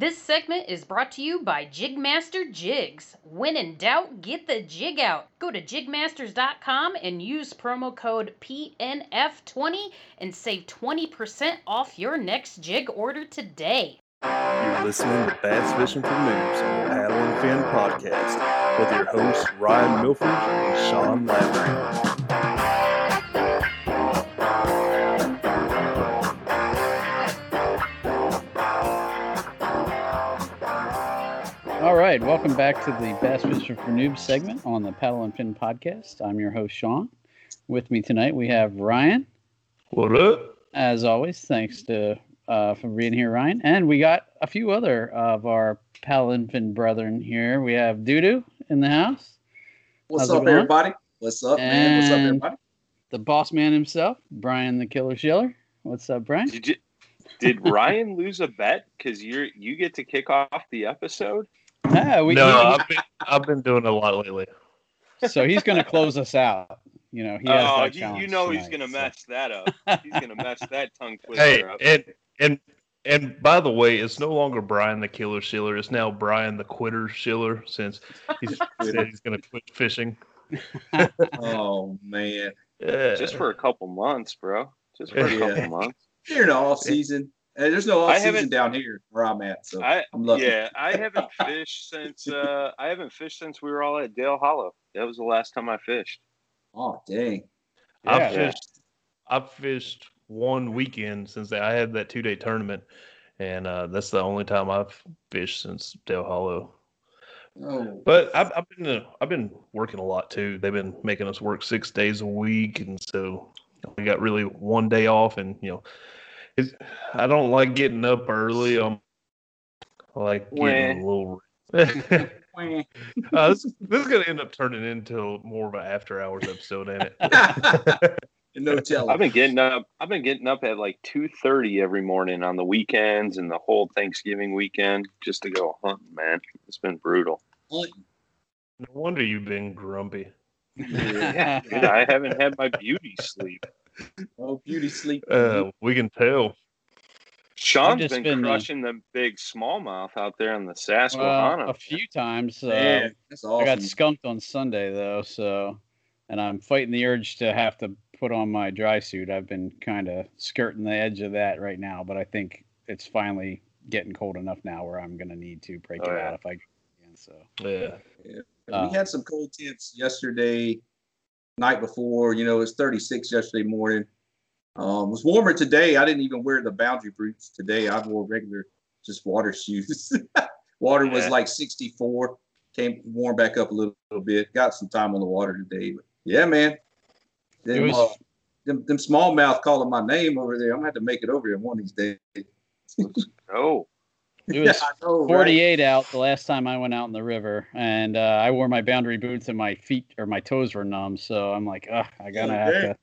This segment is brought to you by Jigmaster Jigs. When in doubt, get the jig out. Go to jigmasters.com and use promo code PNF20 and save 20% off your next jig order today. You're listening to Bass Fishing for Noobs on the Paddle and Fin podcast with your hosts Ryan Milford and Sean Lavery. All right, welcome back to the Bass Fishing for Noobs segment on the Paddle and Fin podcast. I'm your host Sean. With me tonight we have Ryan. What up? As always, thanks to uh, for being here, Ryan. And we got a few other of our Paddle and Fin brethren here. We have Dudu in the house. What's How's up, everybody? What's up, man? What's up, everybody? The boss man himself, Brian the Killer Schiller. What's up, Brian? Did you, did Ryan lose a bet because you're you get to kick off the episode? Ah, we, no, he- I've been I've been doing a lot lately. so he's going to close us out. You know, he has oh, that you, challenge you know he's gonna so. mess that up. He's gonna mess that tongue twister Hey, up. and and and by the way, it's no longer Brian the Killer Schiller. It's now Brian the Quitter Schiller since he's said he's going to quit fishing. Oh man, Yeah. Just for a couple months, bro. Just for a couple months. you're in the off season. And there's no I off season down here where I'm at, so I I'm lucky. yeah, I haven't fished since uh I haven't fished since we were all at Dale Hollow. That was the last time I fished. Oh dang. I Yeah. fished. I've fished one weekend since I had that two day tournament, and uh, that's the only time I've fished since Dale Hollow. Oh, But I've, I've been uh, I've been working a lot too. They've been making us work six days a week, and so we got really one day off. And you know, it's, I don't like getting up early. I'm I like getting a little. Uh, this, this is gonna end up turning into more of an after hours episode, ain't it? no telling. I've been getting up I've been getting up at like two thirty every morning on the weekends and the whole Thanksgiving weekend just to go hunting, man. It's been brutal. no wonder you've been grumpy. Yeah, dude, I haven't had my beauty sleep. oh, beauty sleep. Uh, we can tell. Sean's just been, been, crushing the big smallmouth out there on the well, a few times. Uh, Man, that's I got skunked on Sunday though, so and I'm fighting the urge to have to put on my dry suit. I've been kind of skirting the edge of that right now, but I think it's finally getting cold enough now where I'm gonna need to break Oh, it yeah. out if I can. So Yeah. Uh, we had some cold temps yesterday, night before. You know, it was 36 yesterday morning. Um, it was warmer today. I didn't even wear the boundary boots today. I wore regular, just water shoes. water was like 64. Came warm back up a little, little bit. Got some time on the water today. But yeah, man. Them, was uh, them, them smallmouth calling my name over there. I'm gonna have to make it over here one of these days. oh, it was I know, right? 48 out the last time I went out in the river, and uh, I wore my boundary boots and my feet or my toes were numb. So I'm like, Ugh, I gotta Oh, have to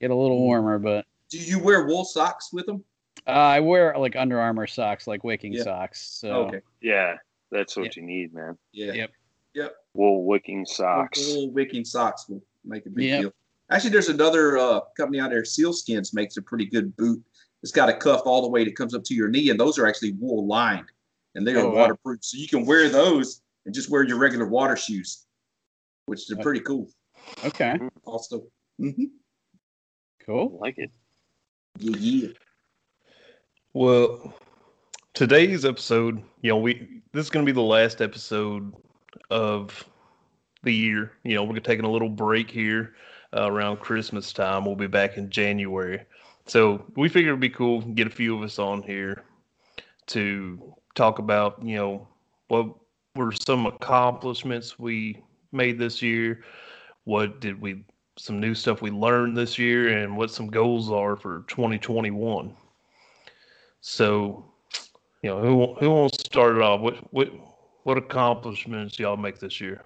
get a little warmer. But Do you wear wool socks with them? uh, I wear like Under Armour socks, like waking Yeah. socks. So Okay. yeah, that's what Yeah. you need, man. Yeah. Yep. Yep. Wool wicking socks. Wool wicking socks will make a big Yep. deal. Actually, there's another uh, company out there, SealSkinz, makes a pretty good boot. It's got a cuff all the way that comes up to your knee, and those are actually wool lined, and they are Oh, wow. waterproof. So you can wear those and just wear your regular water shoes, which is pretty cool. okay, Also, hmm cool. I like it. yeah, yeah. Well, today's episode, you know, we this is going to be the last episode of the year. You know, we're taking a little break here uh, around Christmas time. We'll be back in January. So we figured it'd be cool to get a few of us on here to talk about, you know, what were some accomplishments we made this year, what did we some new stuff we learned this year, and what some goals are for 2021. So, you know, who who wants to start it off? What what what accomplishments y'all make this year?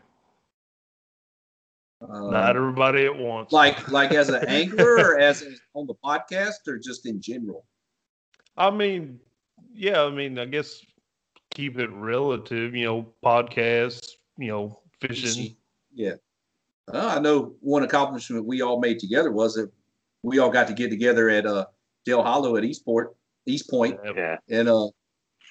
Um, Not everybody at once. like like as an anchor or as on the podcast or just in general. I mean, yeah, I mean, I guess keep it relative. You know, podcasts. You know, fishing. Yeah. Uh, I know one accomplishment we all made together was that we all got to get together at uh, Dale Hollow at Eastport, East Point, Yeah. and uh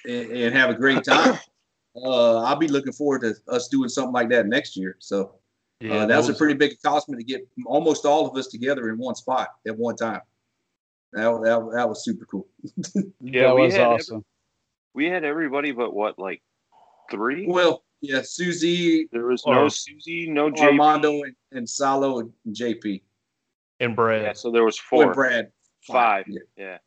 and, and have a great time. uh, I'll be looking forward to us doing something like that next year. So Yeah, uh, that, was, a pretty big accomplishment to get almost all of us together in one spot at one time. That, that, that was super cool. Yeah, that was had every- awesome. We had everybody but what, like three? Well, yeah, Susie, there was no Susie, no JP. Armando, and, and Salo and JP. and Brad. Yeah, so there was Well, four. Brad. Five. Yeah, Yeah.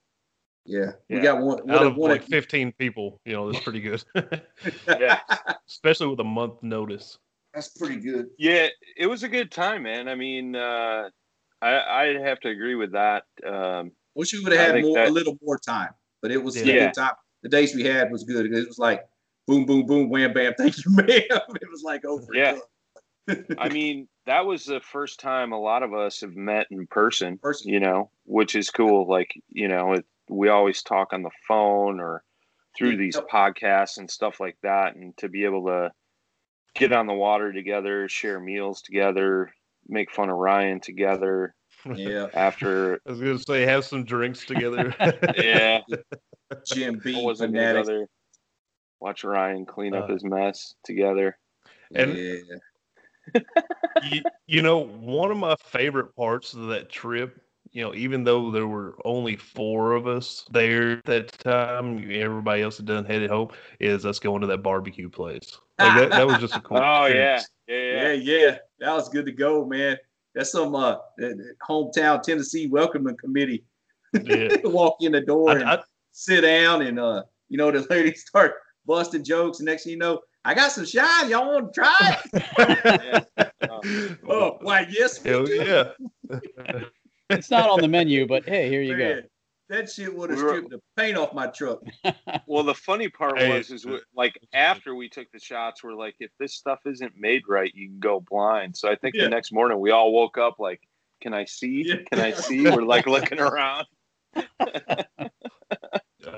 yeah. We Yeah. got one. out of one like 15 people, you know, that's pretty good. Yeah. Especially with a month notice. That's pretty good. Yeah, it was a good time, man. I mean, uh, I I'd have to agree with that. Um, Wish we would have had more, that- a little more time, but it was Yeah. a good time. The days we had was good. It was like boom, boom, boom, wham, bam. Thank you, ma'am. It was like over. Yeah. I mean, that was the first time a lot of us have met in person. Person. You know, which is cool. Like, you know, it, we always talk on the phone or through these Yep. podcasts and stuff like that, and to be able to get on the water together, share meals together, make fun of Ryan together yeah, after. I was gonna say have some drinks together. yeah, Jim B. was it fanatics. Watch Ryan clean up Uh, his mess together. And- yeah, you, you know, one of my favorite parts of that trip, you know, even though there were only four of us there at that time, everybody else had done headed home, is us going to that barbecue place. Like that, that was just a cool. Oh yeah, yeah, yeah, yeah. yeah. That was good to go, man. That's some uh, hometown Tennessee welcoming committee. Yeah. Walk in the door and I, I, sit down, and uh, you know, the ladies start busting jokes. And next thing you know, I got some shine. Y'all want to try it? Oh, oh, why? Yes, we do. yeah. It's not on the menu, but hey, here you go. That shit would have We stripped the paint off my truck. Well, the funny part Hey, was, is we- like after we took the shots, we're like, if this stuff isn't made right, you can go blind. So I think Yeah. the next morning we all woke up like, can I see? Yeah. Can I see? We're like looking around.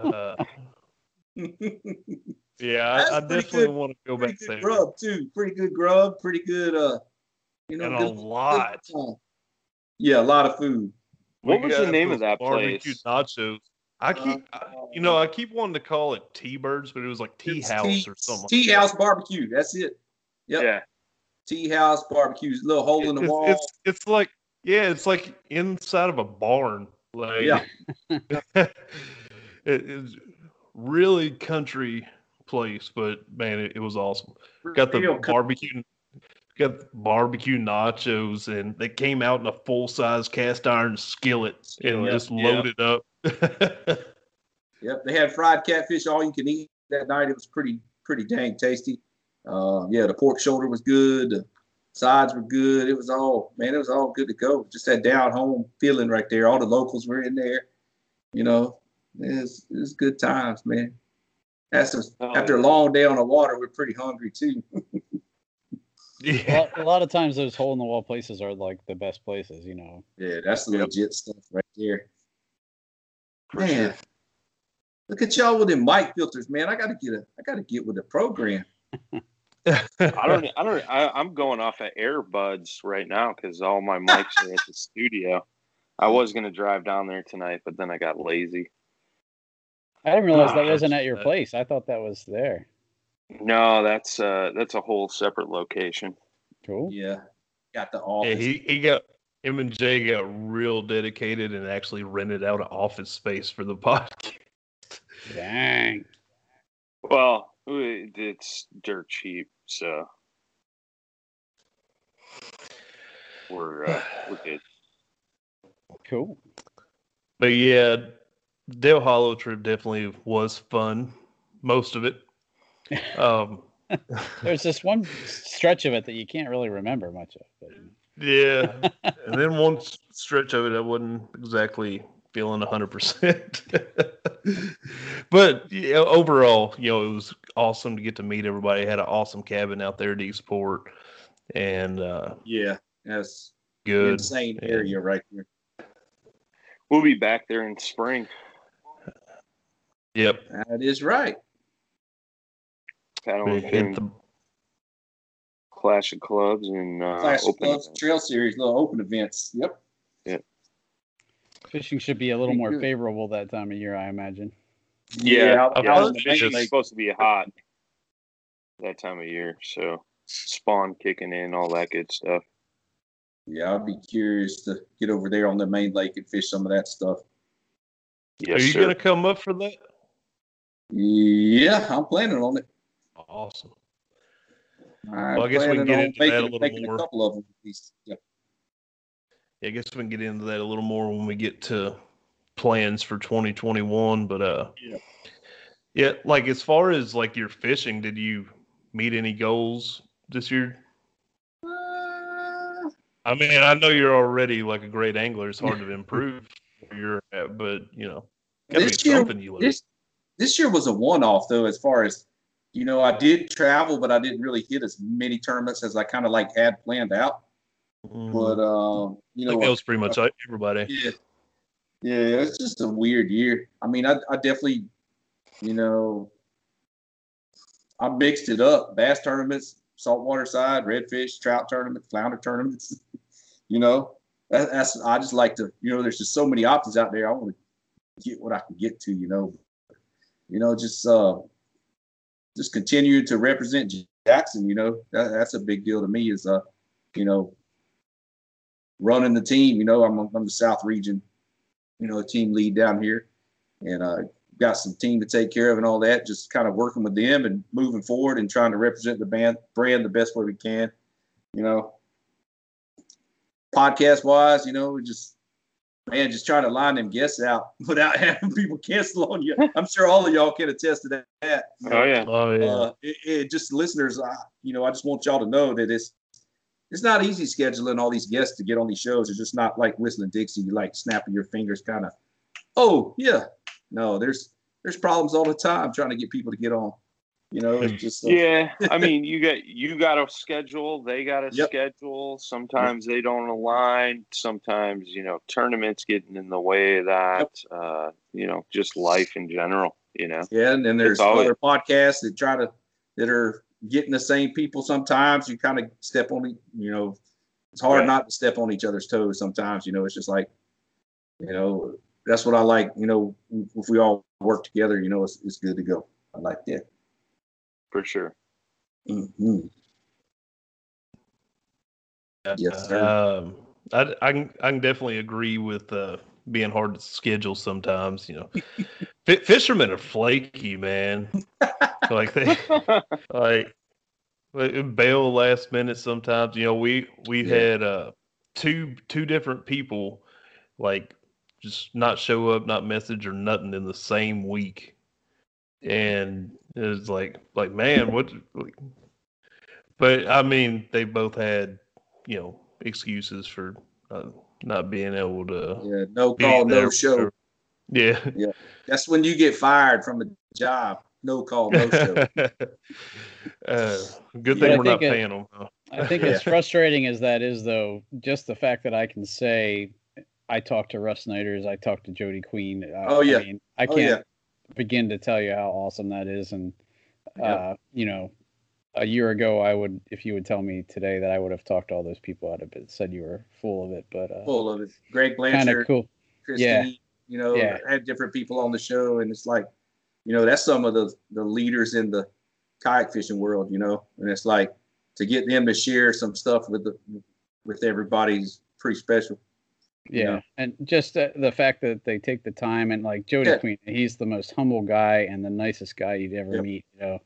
Uh, yeah, I, I definitely good- want to go pretty back good there. grub too. Pretty good grub. Pretty good. Uh, you know, and a lot. good. Yeah, a lot of food. What We was the name of that barbecue place? nachos. I keep, I- you know, I keep wanting to call it T Birds, but it was like Tea House Tea- or something. Tea House Barbecue. That's it. Yep. Yeah. Tea House Barbecue. Little hole in the it's, wall. it's it's like yeah, it's like inside of a barn. Like Yeah. it is really country place, but man, it, it was awesome. Got the barbecue, got the barbecue nachos, and they came out in a full size cast iron skillet and Skillet, just loaded up. Yep, they had fried catfish, all you can eat that night. It was pretty pretty dang tasty. Uh, yeah, the pork shoulder was good. The sides were good. It was all man, it was all good to go. Just that down home feeling right there. All the locals were in there. You know, it was, it was good times, man. That's just, Oh, after a long day on the water, we're pretty hungry too. A yeah, lot, a lot of times those hole in the wall places are like the best places, you know. Yeah, that's the Yep. legit stuff right there. For man, sure. look at y'all with them mic filters, man. I gotta get a, I gotta get with the program. I don't. I don't. I, I'm going off at AirBuds right now because all my mics are at the studio. I was gonna drive down there tonight, but then I got lazy. I didn't realize that wasn't at your that- place. I thought that was there. No, that's uh that's a whole separate location. Cool. Yeah, got the Yeah, office. he, he got him and Jay got real dedicated and actually rented out an office space for the podcast. Dang. Well, it's dirt cheap, so we're uh, we're good. Cool. But yeah, Dale Hollow trip definitely was fun. Most of it. Um, There's this one stretch of it that you can't really remember much of. But, yeah, and then one stretch of it, I wasn't exactly feeling hundred percent. But yeah, overall, you know, it was awesome to get to meet everybody. Had an awesome cabin out there at Eastport, and uh, Yeah, that's good. insane Yeah. area right there. We'll be back there in spring. Yep. That is right. Paddle We and hit the Clash of Clubs and uh, Clash of open. Clubs event. Trail Series, little open events. Yep. Yep. Fishing should be a little Pretty more good. favorable that time of year, I imagine. Yeah, out- yeah, out the in the fish main is lake. supposed to be hot that time of year, so spawn kicking in, all that good stuff. Yeah, I'd be curious to get over there on the main lake and fish some of that stuff. Yes, Are you gonna come up for that? Yeah, I'm planning on it. Awesome. I'm Well, I guess we can get into that a little more. a couple of them. Yeah. Yeah, I guess we can get into that a little more when we get to plans for 2021. But uh, Yeah. yeah, like as far as like your fishing, did you meet any goals this year? Uh, I mean, I know you're already like a great angler. It's hard to improve where you're at, but you know, This be year- something you like. this this year was a one-off though, as far as you know. I did travel, but I didn't really hit as many tournaments as I kind of like had planned out. Mhm. But um, you know, that was pretty much like everybody. Yeah. Yeah, it's just a weird year. I mean, I, I definitely, you know, I mixed it up. Bass tournaments, saltwater side, redfish, trout tournaments, flounder tournaments. you know, that, that's I just like to, you know, there's just so many options out there. I want to get what I can get to, you know. You know, just uh just continue to represent Jackson, you know. That, that's a big deal to me is uh, you know, running the team, you know, I'm I'm the South region you know, team lead down here, and uh, got some team to take care of and all that. Just kind of working with them and moving forward and trying to represent the band brand the best way we can. You know, podcast wise, you know, just man, just trying to line them guests out without having people cancel on you. I'm sure all of y'all can attest to that. Oh yeah, Oh yeah. Uh, it, it just listeners, uh, you know, I just want y'all to know that it's it's not easy scheduling all these guests to get on these shows. It's just not like whistling Dixie, you like snapping your fingers, kind of. Oh yeah, no, there's there's problems all the time trying to get people to get on. You know, it's just uh, yeah. I mean, you got you got a schedule. They got a Yep. schedule. Sometimes they don't align. Sometimes you know tournaments getting in the way of that. Uh, you know, just life in general. You know. yeah. And then there's always- other podcasts that try to that are getting the same people. Sometimes you kind of step on, e- you know, it's hard Right. not to step on each other's toes. Sometimes, you know, it's just like, you know, that's what I like. You know, if we all work together, you know, it's, it's good to go. I like that. For sure. Mm-hmm. Yes, sir. Um, I, I can I can definitely agree with uh, being hard to schedule sometimes. You know, Fi fishermen are flaky, man. like they like they bail last minute sometimes. You know, we we Yeah. had uh two two different people like just not show up, not message or nothing in the same week, and it was like like man, what? But I mean, they both had you know excuses for uh, not being able to Yeah, no call, no show. for- Yeah. That's when you get fired from a job. No call, no show. uh, good But I thing we're not it- paying them. Huh? I think Yeah. as frustrating as that is, though, just the fact that I can say I talked to Russ Snyders, I talked to Jody Queen. Uh, Oh, yeah. I mean, I Oh, can't yeah. Begin to tell you how awesome that is. And uh, you know, a year ago, I would, if you would tell me today that I would have talked to all those people, I'd have been, said you were full of it. But uh, Full of it. Greg kind Blanchard, of cool. Christine, Yeah. you know, Yeah. had different people on the show, and it's like, you know, that's some of the the leaders in the kayak fishing world, you know, and it's like to get them to share some stuff with the with everybody's pretty special. Yeah, and just the, the fact that they take the time and like Jody Yeah. Queen, he's the most humble guy and the nicest guy you'd ever Yep. meet. You know,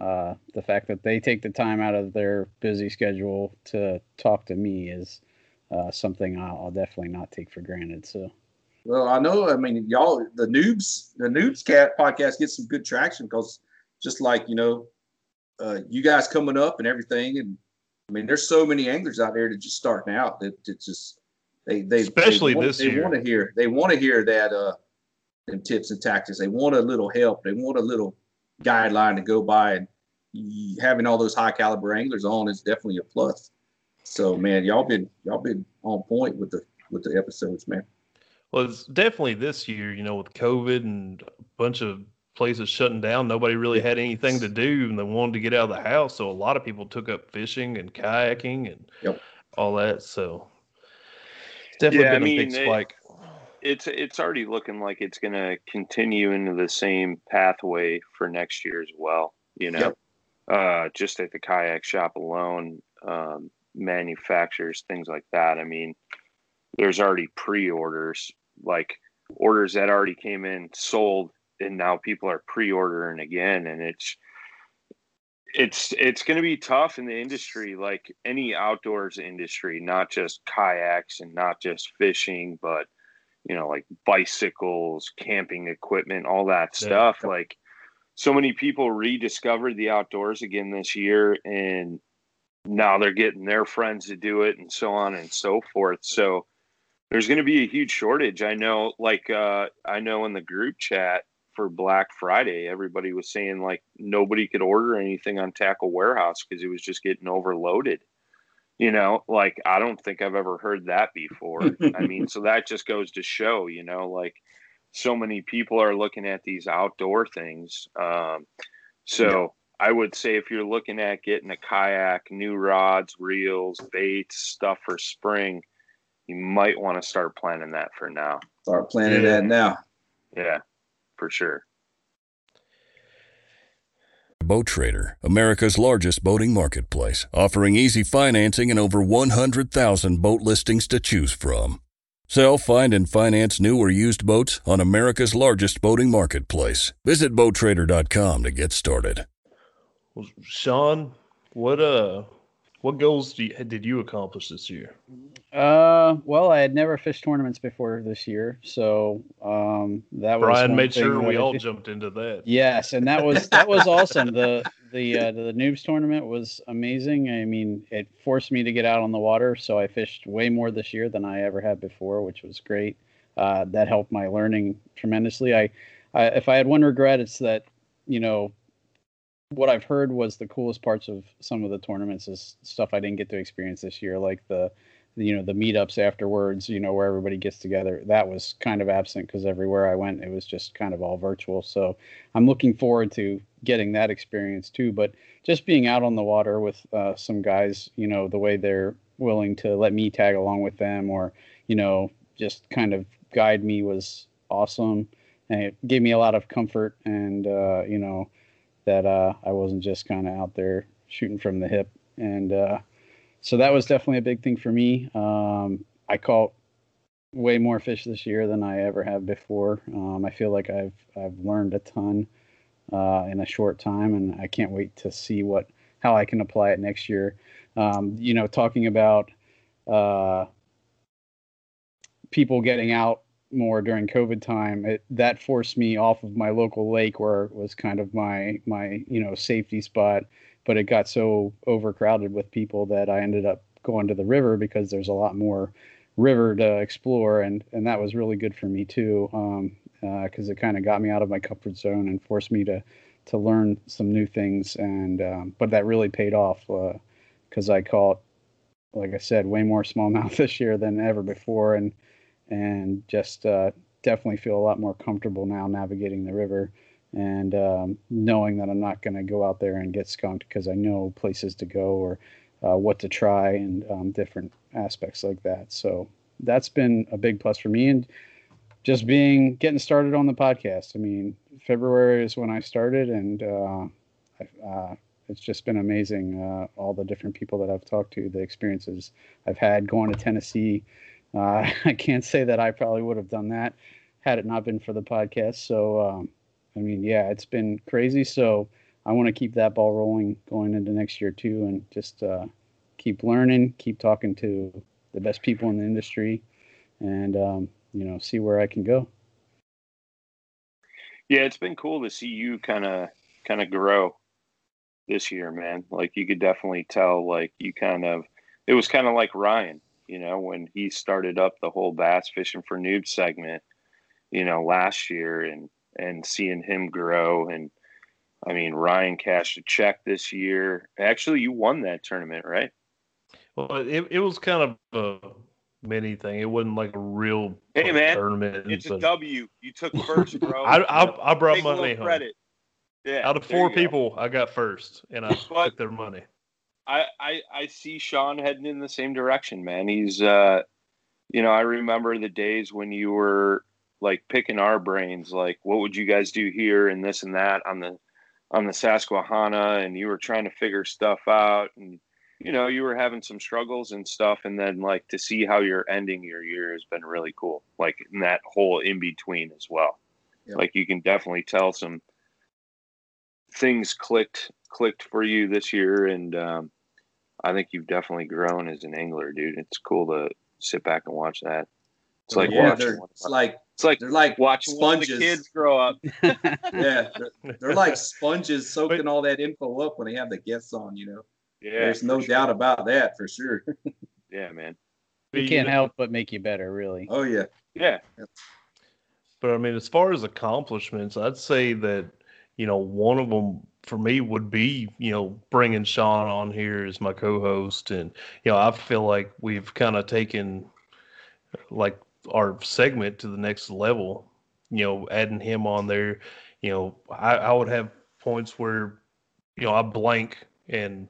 uh, the fact that they take the time out of their busy schedule to talk to me is uh, something I'll, I'll definitely not take for granted. So Well, I know. I mean, y'all, the noobs, the noobs cat podcast gets some good traction because just like you know, uh, you guys coming up and everything, and I mean, there's so many anglers out there that just starting out that it's just they they Especially they want, this they year. want to hear they want to hear that uh, them tips and tactics. They want a little help. They want a little guideline to go by, and having all those high caliber anglers on is definitely a plus. So, man, y'all been y'all been on point with the with the episodes, man. Well, it's definitely this year, you know, with COVID and a bunch of places shutting down, nobody really had anything to do and they wanted to get out of the house. So a lot of people took up fishing and kayaking and Yep. all that. So definitely Yeah, I been a big mean, it- it's it's already looking like it's going to continue into the same pathway for next year as well. You know, uh, just at the kayak shop alone, um, manufacturers, things like that. I mean, there's already pre-orders, like orders that already came in, sold, and now people are pre-ordering again, and it's it's it's going to be tough in the industry like any outdoors industry not just kayaks and not just fishing but you know like bicycles camping equipment all that Yeah. stuff. Like so many people rediscovered the outdoors again this year and now they're getting their friends to do it and so on and so forth. So there's going to be a huge shortage. I know like uh i know in the group chat for black friday everybody was saying like nobody could order anything on tackle warehouse because it was just getting overloaded. You know like i don't think i've ever heard that before. I mean so that just goes to show you know like so many people are looking at these outdoor things um so i would say if you're looking at getting a kayak new rods reels baits stuff for spring you might want to start planning that for now. Start planning Yeah. that now. yeah for sure Boat Trader, America's largest boating marketplace, offering easy financing and over 100,000 boat listings to choose from. Sell, find, and finance new or used boats on America's largest boating marketplace. Visit BoatTrader.com to get started. Well, Sean, what uh what goals do you, did you accomplish this year? Uh, well, I had never fished tournaments before this year, so um, that was Brian one made sure we all did. jumped into that. Yes, and that was that was awesome. The the uh, the noobs tournament was amazing. I mean, it forced me to get out on the water, so I fished way more this year than I ever had before, which was great. Uh, that helped my learning tremendously. I, I if I had one regret, it's that you know what I've heard was the coolest parts of some of the tournaments is stuff I didn't get to experience this year, like the you know the meetups afterwards you know where everybody gets together. That was kind of absent because everywhere i went it was just kind of all virtual. So i'm looking forward to getting that experience too but just being out on the water with uh, some guys you know the way they're willing to let me tag along with them or you know just kind of guide me was awesome. And it gave me a lot of comfort and uh, you know that uh, i wasn't just kind of out there shooting from the hip and uh, so that was definitely a big thing for me. Um, I caught way more fish this year than I ever have before. Um, I feel like I've I've learned a ton uh, in a short time, and I can't wait to see what how I can apply it next year. Um, you know, talking about uh, people getting out more during COVID time, it, that forced me off of my local lake, where it was kind of my my you know safety spot but it got so overcrowded with people that I ended up going to the river because there's a lot more river to explore, and and that was really good for me too, um, uh, because it kind of got me out of my comfort zone and forced me to to learn some new things, and um, but that really paid off uh, because I caught, like I said, way more smallmouth this year than ever before, and and just uh, definitely feel a lot more comfortable now navigating the river and um, knowing that I'm not going to go out there and get skunked because I know places to go or uh, what to try and um, different aspects like that. So that's been a big plus for me. And just being getting started on the podcast. I mean, February is when I started, and uh, uh, it's just been amazing. Uh, all the different people that I've talked to, the experiences I've had going to Tennessee. Uh, I can't say that I probably would have done that had it not been for the podcast. So, um, I mean, yeah, it's been crazy. So, I want to keep that ball rolling going into next year too, and just uh, keep learning, keep talking to the best people in the industry, and um, you know, see where I can go. Yeah, it's been cool to see you kind of kind of grow this year, man. Like you could definitely tell, like you kind of, it was kind of like Ryan, you know, when he started up the whole bass fishing for noobs segment, you know, last year, and and seeing him grow, and I mean, Ryan cashed a check this year. Actually, you won that tournament, right? Well, it it was kind of a mini thing. It wasn't like a real hey man tournament. It's a but W. You took first, bro. I, I I brought Take money home. credit. Yeah. Out of four you go. people, I got first, and I But- took their money. I, I I see Sean heading in the same direction, man. He's uh you know, I remember the days when you were like picking our brains, like what would you guys do here and this and that on the on the Susquehanna and you were trying to figure stuff out and you know, you were having some struggles and stuff and then like to see how you're ending your year has been really cool. Like in that whole in between as well. Like you can definitely tell some things clicked clicked for you this year and um I think you've definitely grown as an angler, dude. It's cool to sit back and watch that. It's like yeah, watching it's like it's like they're like watching one of the sponges. kids grow up. yeah, they're, they're like sponges soaking all that info up when they have the guests on. You know, Yeah, there's no sure. doubt about that for sure. Yeah, man. But We can't help but make you better, really. oh yeah, Yeah, But I mean, as far as accomplishments, I'd say that you know one of them for me would be you know bringing Sean on here as my co-host, and you know I feel like we've kind of taken like our segment to the next level. You know, adding him on there, you know, I, I would have points where you know I blank and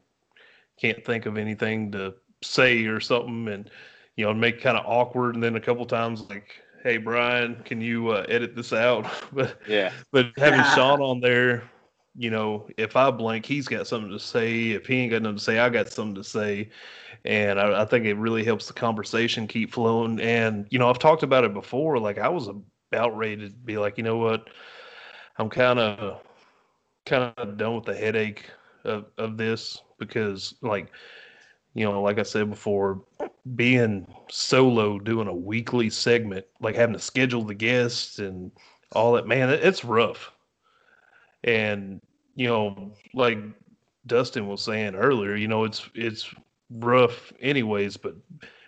can't think of anything to say or something, and you know, make kind of awkward, and then a couple times like hey Brian, can you uh, edit this out? but yeah, but having Sean on there, you know, if I blank, he's got something to say. If he ain't got nothing to say, I got something to say. And I, I think it really helps the conversation keep flowing. And you know, I've talked about it before. Like I was about ready to be like, you know what, I'm kind of kind of done with the headache of of this because like you know, like I said before, being solo doing a weekly segment, like having to schedule the guests and all that, man, it, it's rough. And you know, like Dustin was saying earlier, you know, it's it's rough anyways, but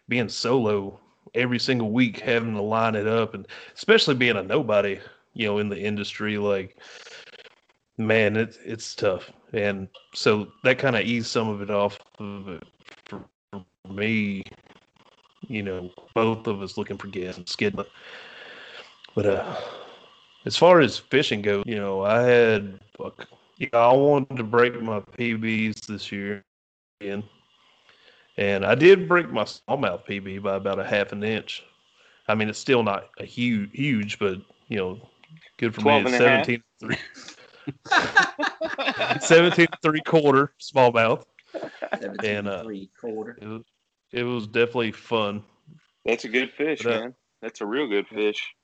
being solo every single week, having to line it up, and especially being a nobody, you know, in the industry, like man, it's it's tough. And so that kind of eased some of it off of it for, for me. You know, both of us looking for guests and skid. But but uh, as far as fishing goes, you know, I had a, you know, I wanted to break my PBs this year again, and I did break my smallmouth PB by about a half an inch. I mean, it's still not a huge, huge, but you know, good for me. 12 It's and 17 three. 17 three quarter smallmouth. And, uh, three quarter. It was, it was definitely fun. that's a good fish, But, uh, man. That's a real good fish.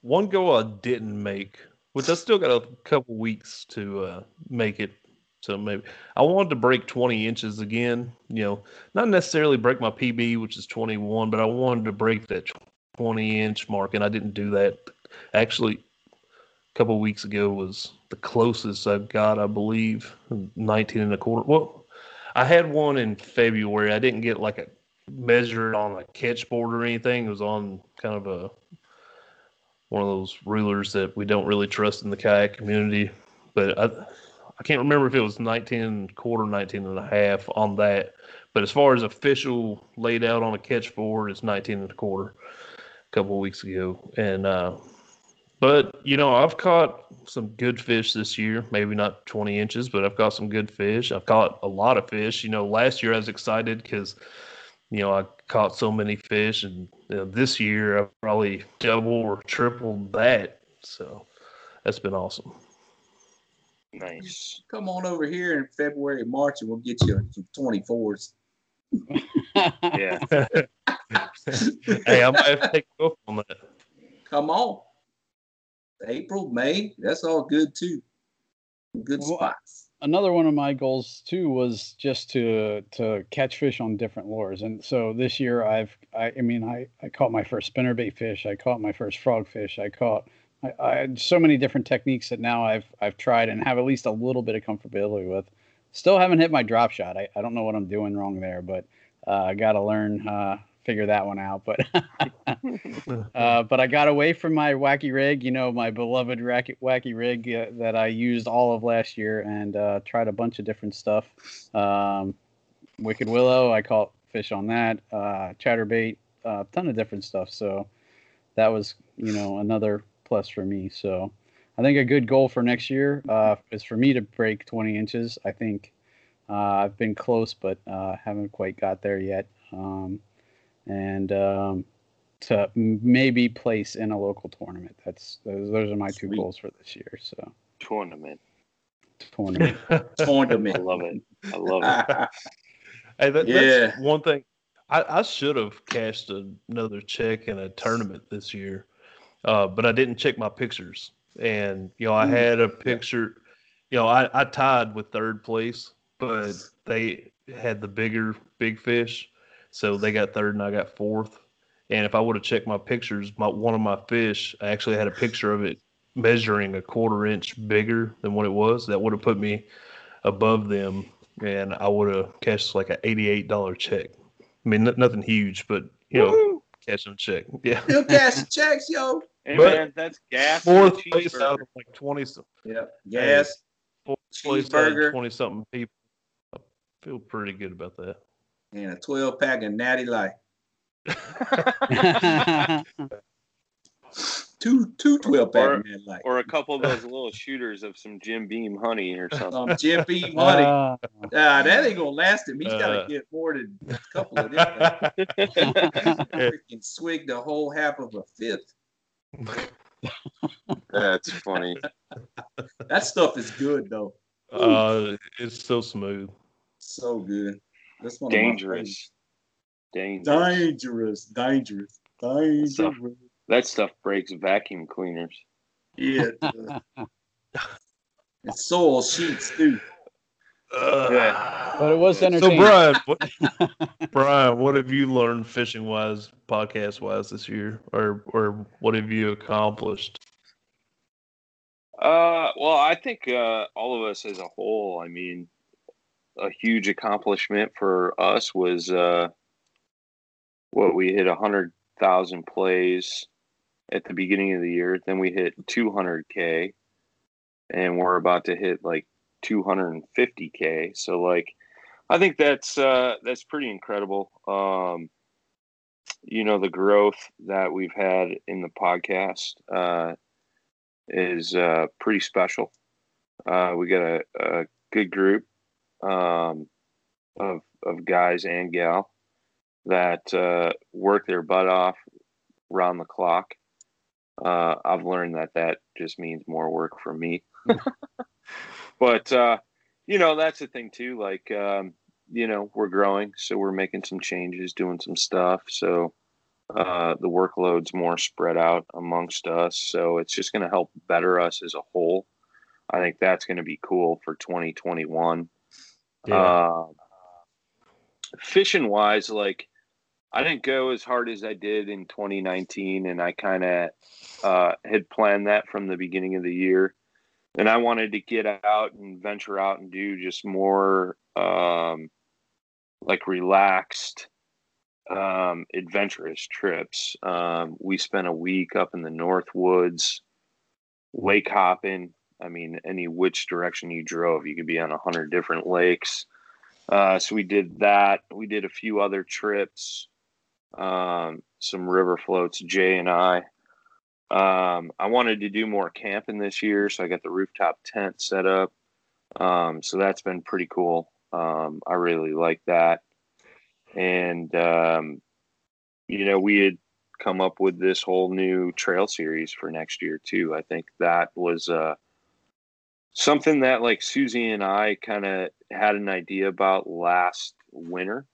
One goal I didn't make, which I still got a couple weeks to uh, make it. So maybe I wanted to break 20 inches again. You know, not necessarily break my PB, which is 21, but I wanted to break that 20 inch mark, and I didn't do that. Actually, a couple weeks ago was the closest I've got, I believe, 19 and a quarter. Well, I had one in February. I didn't get like a measured on a catch board or anything. It was on kind of a one of those rulers that we don't really trust in the kayak community. But I, I can't remember if it was 19 quarter, 19 and a half on that. But as far as official laid out on a catch board, it's 19 and a quarter a couple weeks ago. And, uh, but, you know, I've caught some good fish this year. Maybe not 20 inches, but I've caught some good fish. I've caught a lot of fish. You know, last year I was excited because, you know, I caught so many fish, and you know, this year I've probably double or tripled that. So that's been awesome. Nice. Come on over here in February, March, and we'll get you some twenty fours. Yeah. hey, I might have to take you on that. Come on. April, May, that's all good too. Good Well, spots. Another one of my goals too was just to to catch fish on different lures. And so this year i've i, I mean I, I caught my first spinnerbait fish i caught my first frogfish i caught I, I had so many different techniques that now i've i've tried and have at least a little bit of comfortability with. Still haven't hit my drop shot. I, I don't know what i'm doing wrong there but uh, i gotta learn uh figure that one out but uh, but I got away from my wacky rig, you know, my beloved racket, wacky rig uh, that I used all of last year, and uh, tried a bunch of different stuff. Um, Wicked Willow, I caught fish on that. Uh, chatterbait, a ton of different stuff. So that was, you know, another plus for me. So I think a good goal for next year uh, is for me to break 20 inches. I think uh, I've been close, but uh, haven't quite got there yet. Um, and um, to maybe place in a local tournament. That's those, those are my two goals for this year. So Tournament. tournament. tournament. I love it. I love it. Hey, that, Yeah. that's one thing. I, I should have cashed another check in a tournament this year, uh, but I didn't check my pictures. And you know, I Mm. had a picture. You know, I, I tied with third place, but they had the bigger big fish, so they got third and I got fourth. And if I would have checked my pictures, my one of my fish, I actually had a picture of it measuring a quarter inch bigger than what it was. That would have put me above them, and I would have cashed like an eighty-eight dollar check. I mean, n- nothing huge, but you know, Woo! cash them check. Yeah, Still cashing checks, yo. Hey But- man, that's gas. fourth a place out of like twenty, some- Yep. Gas. fourth place out of twenty something people. I feel pretty good about that. And a 12 pack of Natty Light. Two two 12 pack Or- of Natty Light. Or a couple of those little shooters of some Jim Beam honey or something. Some Jim Beam honey. Uh, Ah, that ain't gonna last him. He's gotta Uh. get more than a couple of them. Freaking swig the whole half of a fifth. That's funny. That stuff is good though. uh, it's so smooth. So good. That's one of my Dangerous. favorites. Dangerous. Dangerous. Dangerous. Dangerous. Stuff. That stuff breaks vacuum cleaners. Yeah. it does. and soil sheets too. Uh, But it was entertaining. So. Brian, what, Brian, what have you learned fishing wise, podcast wise this year, or or what have you accomplished? Uh, well, I think uh, all of us as a whole, I mean, a huge accomplishment for us was uh, what we hit 100,000 plays at the beginning of the year. Then we hit 200K, and we're about to hit like 250K. So, like, I think that's uh, that's pretty incredible. Um, you know, the growth that we've had in the podcast. Uh, is uh, pretty special. Uh, we got a, a good group um, of of guys and gal that uh, work their butt off round the clock. Uh, I've learned that that just means more work for me. but uh, you know that's the thing too. Like um, you know we're growing, so we're making some changes, doing some stuff. So uh, the workload's more spread out amongst us. So it's just going to help better us as a whole. I think that's going to be cool for 2021. Yeah. Uh, fishing wise, like I didn't go as hard as I did in 2019, and I kind of uh, had planned that from the beginning of the year. And I wanted to get out and venture out and do just more um, like relaxed um, adventurous trips. Um, we spent a week up in the North Woods, lake hopping. I mean, any which direction you drove, you could be on a hundred different lakes. Uh, so we did that. We did a few other trips, um, some river floats. Jay and I. Um, I wanted to do more camping this year, so I got the rooftop tent set up. Um, so that's been pretty cool. Um, I really like that and um, you know we had come up with this whole new trail series for next year too i think that was uh, something that like susie and i kind of had an idea about last winter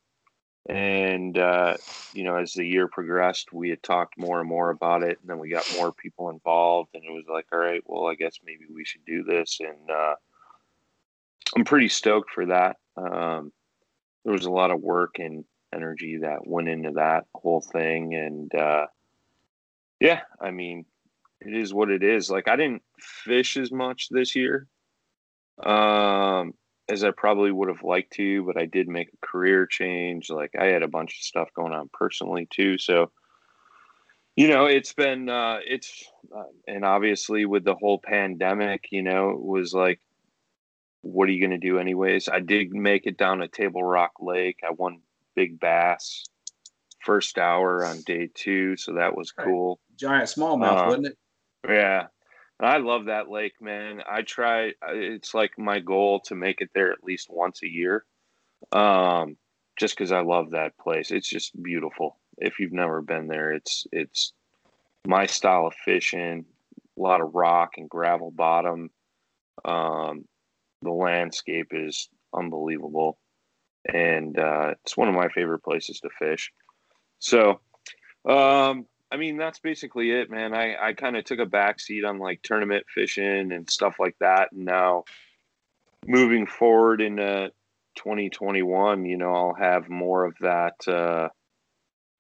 And uh, you know, as the year progressed, we had talked more and more about it, and then we got more people involved, and it was like, all right, well, I guess maybe we should do this, and uh, I'm pretty stoked for that. Um, there was a lot of work and energy that went into that whole thing, and uh, yeah, I mean, it is what it is. Like I didn't fish as much this year um, as I probably would have liked to, but I did make a career change. Like I had a bunch of stuff going on personally too, so you know it's been uh, it's uh, and obviously with the whole pandemic, you know, it was like, what are you going to do anyways? I did make it down to Table Rock Lake. I won big bass first hour on day two, so that was cool. Giant smallmouth, Uh, wasn't it? Yeah. I love that lake, man. I try it's like my goal to make it there at least once a year. Um just cuz I love that place. It's just beautiful. If you've never been there, it's it's my style of fishing, a lot of rock and gravel bottom. Um the landscape is unbelievable and uh it's one of my favorite places to fish. So, um I mean, that's basically it, man. I, I kind of took a back seat on like tournament fishing and stuff like that. And now moving forward into 2021, you know, I'll have more of that uh,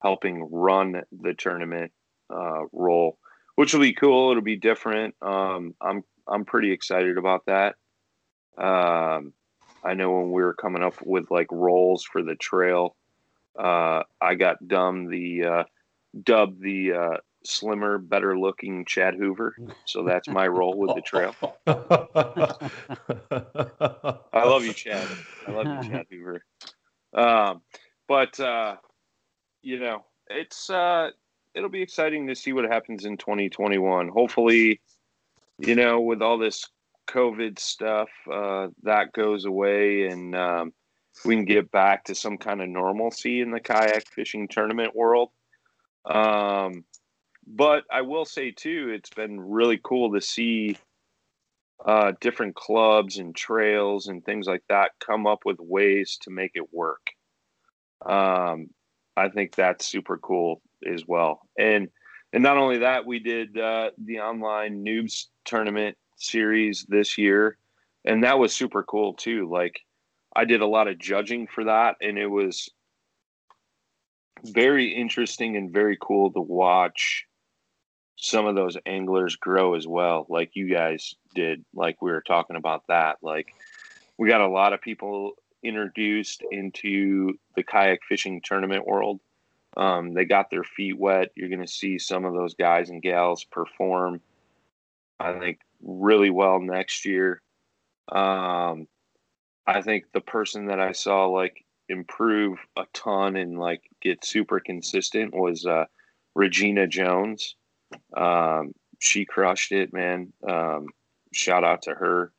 helping run the tournament uh, role, which will be cool. It'll be different. Um, I'm I'm pretty excited about that. Um, I know when we were coming up with like roles for the trail, uh, I got dumb the uh, dubbed the uh, slimmer, better looking Chad Hoover. So that's my role with the trail. I love you, Chad. I love you, Chad Hoover. Um, but uh, you know, it's uh, it'll be exciting to see what happens in 2021. Hopefully, you know, with all this COVID stuff, uh, that goes away and um, we can get back to some kind of normalcy in the kayak fishing tournament world. Um, but I will say too, it's been really cool to see uh, different clubs and trails and things like that come up with ways to make it work. Um, I think that's super cool as well. And and not only that, we did uh, the online noobs tournament series this year, and that was super cool too. Like I did a lot of judging for that, and it was very interesting and very cool to watch some of those anglers grow as well like you guys did like we were talking about that. Like we got a lot of people introduced into the kayak fishing tournament world. Um, they got their feet wet. You're going to see some of those guys and gals perform i think really well next year. Um, i think the person that i saw like improve a ton and like get super consistent was uh, Regina Jones. Um, she crushed it, man. Um, shout out to her.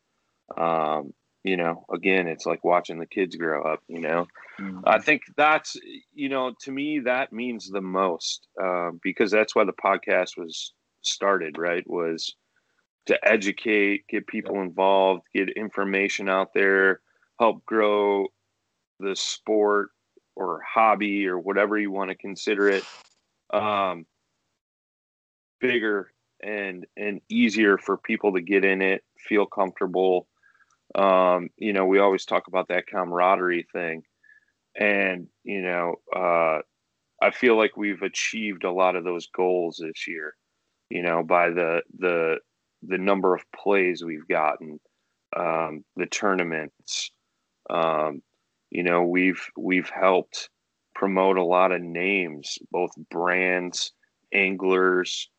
Um, you know, again, it's like watching the kids grow up. You know, Mm-hmm. I think that's you know to me that means the most uh, because that's why the podcast was started. Right, was to educate, get people involved, get information out there, help grow the sport or hobby or whatever you want to consider it um, bigger and and easier for people to get in it feel comfortable. Um, you know we always talk about that camaraderie thing. And you know uh, i feel like we've achieved a lot of those goals this year you know by the the the number of plays we've gotten um, the tournaments um, you know we've we've helped promote a lot of names both brands anglers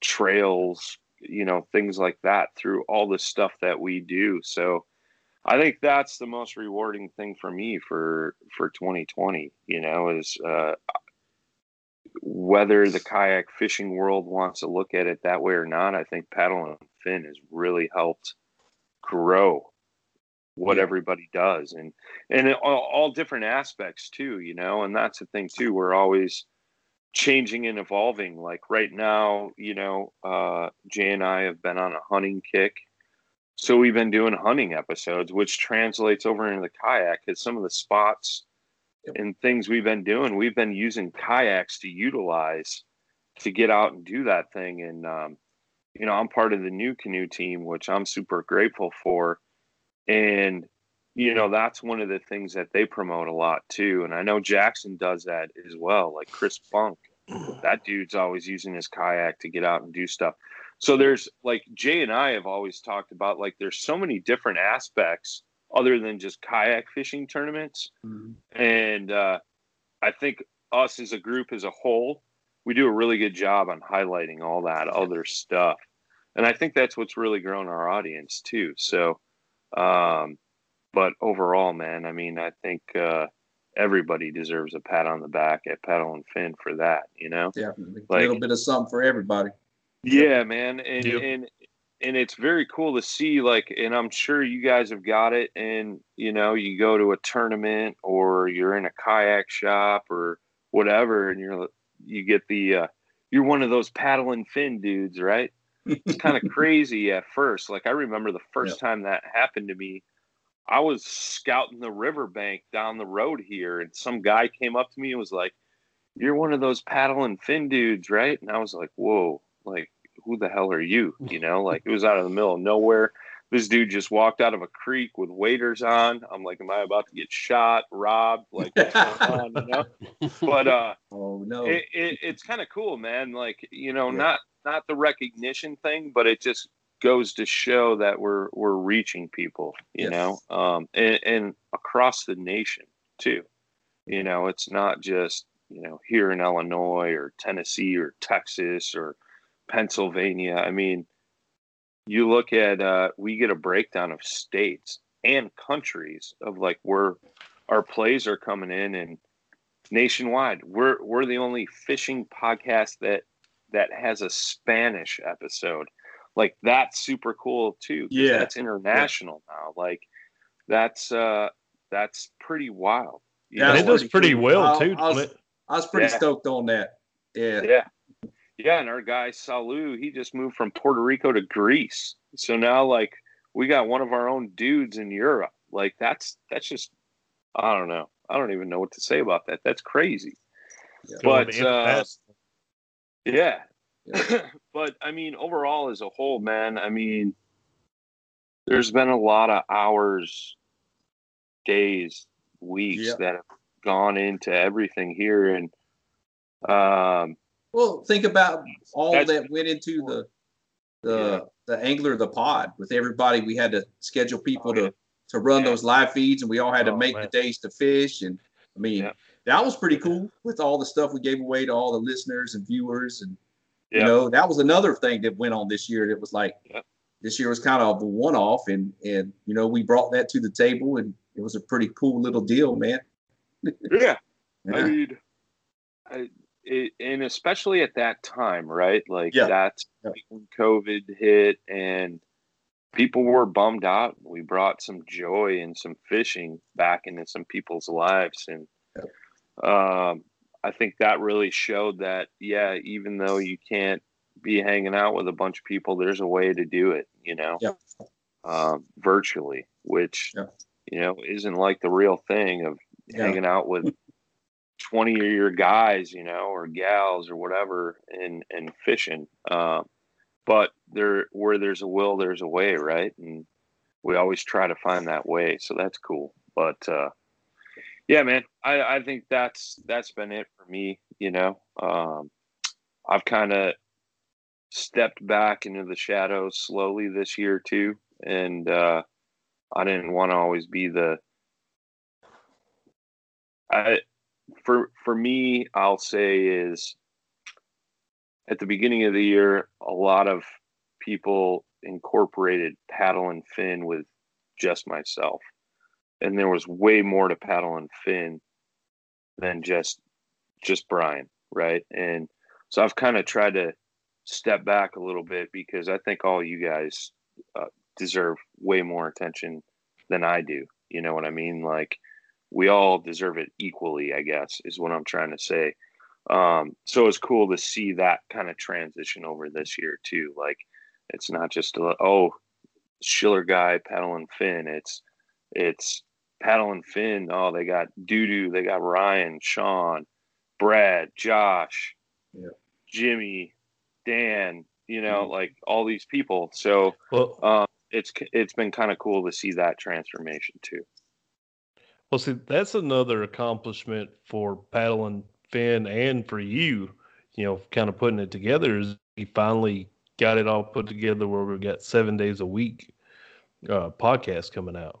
trails you know things like that through all the stuff that we do. So i think that's the most rewarding thing for me for for 2020 you know is uh whether the kayak fishing world wants to look at it that way or not i think paddle and fin has really helped grow what Yeah. everybody does and and all, all different aspects too you know and that's the thing too we're always changing and evolving like right now you know uh jay and i have been on a hunting kick so we've been doing hunting episodes which translates over into the kayak because some of the spots and things we've been doing. We've been using kayaks to utilize to get out and do that thing. And um, you know, I'm part of the NuCanoe team, which I'm super grateful for. And you know, that's one of the things that they promote a lot too. And I know Jackson does that as well, like Chris Funk. That dude's always using his kayak to get out and do stuff. So there's like Jay and I have always talked about like there's so many different aspects other than just kayak fishing tournaments. Mhm. And uh, I think us as a group as a whole, we do a really good job on highlighting all that other stuff. And I think that's what's really grown our audience too. So, um, but overall, man, I mean, I think uh, everybody deserves a pat on the back at Paddle and Fin for that, you know? Definitely. Like- a little bit of something for everybody. Yeah, man, and Yep. and and it's very cool to see. Like, and I'm sure you guys have got it. And you know, you go to a tournament or you're in a kayak shop or whatever, and you're you get the uh, you're one of those paddle and fin dudes, right? It's kind of crazy at first. Like I remember the first time that happened to me. I was scouting the riverbank down the road here, and some guy came up to me and was like, "You're one of those paddle and fin dudes, right?" And I was like, "Whoa!" Like, who the hell are you? You know, like it was out of the middle of nowhere. This dude just walked out of a creek with waders on. I'm like, "Am I about to get shot, robbed? Like, on?" You know? But uh, Oh no. it, it, it's kind of cool, man. Like you know, Yeah. not not the recognition thing, but it just goes to show that we're we're reaching people, you Yes. know, um, and, and across the nation too. You know, it's not just you know here in Illinois or Tennessee or Texas or Pennsylvania. I mean, you look at uh, we get a breakdown of states and countries of like where our plays are coming in and nationwide. We're we're the only fishing podcast that that has a Spanish episode. Like that's super cool too. Yeah. that's international now. Like that's uh that's pretty wild. you Yeah, it does pretty pretty cool. well I'll- too. I'll- I was pretty Yeah. stoked on that. Yeah. Yeah. Yeah, and our guy Salu, he just moved from Puerto Rico to Greece. So now like we got one of our own dudes in Europe. Like that's that's just I don't know. I don't even know what to say about that. That's crazy. Yeah. But uh, international. Yeah. Yeah. but I mean, overall as a whole, man, I mean, there's been a lot of hours, days, weeks Yeah. that have gone into everything here, and um, Well, think about all that went into the the Yeah. the angler of the pod with everybody. We had to schedule people Oh, to to run those live feeds, and we all had to Oh, make man. the days to fish. And I mean. That was pretty cool with all the stuff we gave away to all the listeners and viewers. And you know, that was another thing that went on this year. That was like Yeah. this year was kind of a one off, and and you know, we brought that to the table, and it was a pretty cool little deal, man. yeah, I mean, I, it, and especially at that time, right? Like Yeah. that's Yeah. when COVID hit and people were bummed out. We brought some joy and some fishing back into some people's lives. And um, I think that really showed that, yeah, even though you can't be hanging out with a bunch of people, there's a way to do it, you know, Yeah. um, virtually, which, Yeah. you know, isn't like the real thing of Yeah. hanging out with 20 of your guys, you know, or gals or whatever and, and fishing. Um, but there, where there's a will, there's a way, right? And we always try to find that way. So that's cool. But, uh, yeah, man, I, I think that's, that's been it for me. You know, um, I've kind of stepped back into the shadows slowly this year too. And, uh, I didn't want to always be the, I, for for me, I'll say is at the beginning of the year, a lot of people incorporated paddle and fin with just myself, and there was way more to paddle and fin than just just Brian, right? And so I've kind of tried to step back a little bit because I think all you guys uh, deserve way more attention than I do. You know what I mean? Like we all deserve it equally, I guess, is what I'm trying to say. Um, so it's cool to see that kind of transition over this year too. Like it's not just a oh Schiller guy paddle and fin. It's it's Paddle and Fin, oh, they got Doodoo, they got Ryan, Sean, Brad, Josh, Yeah. Jimmy, Dan, you know, like all these people. So Well, um, it's it's been kind of cool to see that transformation too. well, see, that's another accomplishment for Paddle and Fin and for you, you know, kind of putting it together is you finally got it all put together where we've got seven days a week uh, podcast coming out.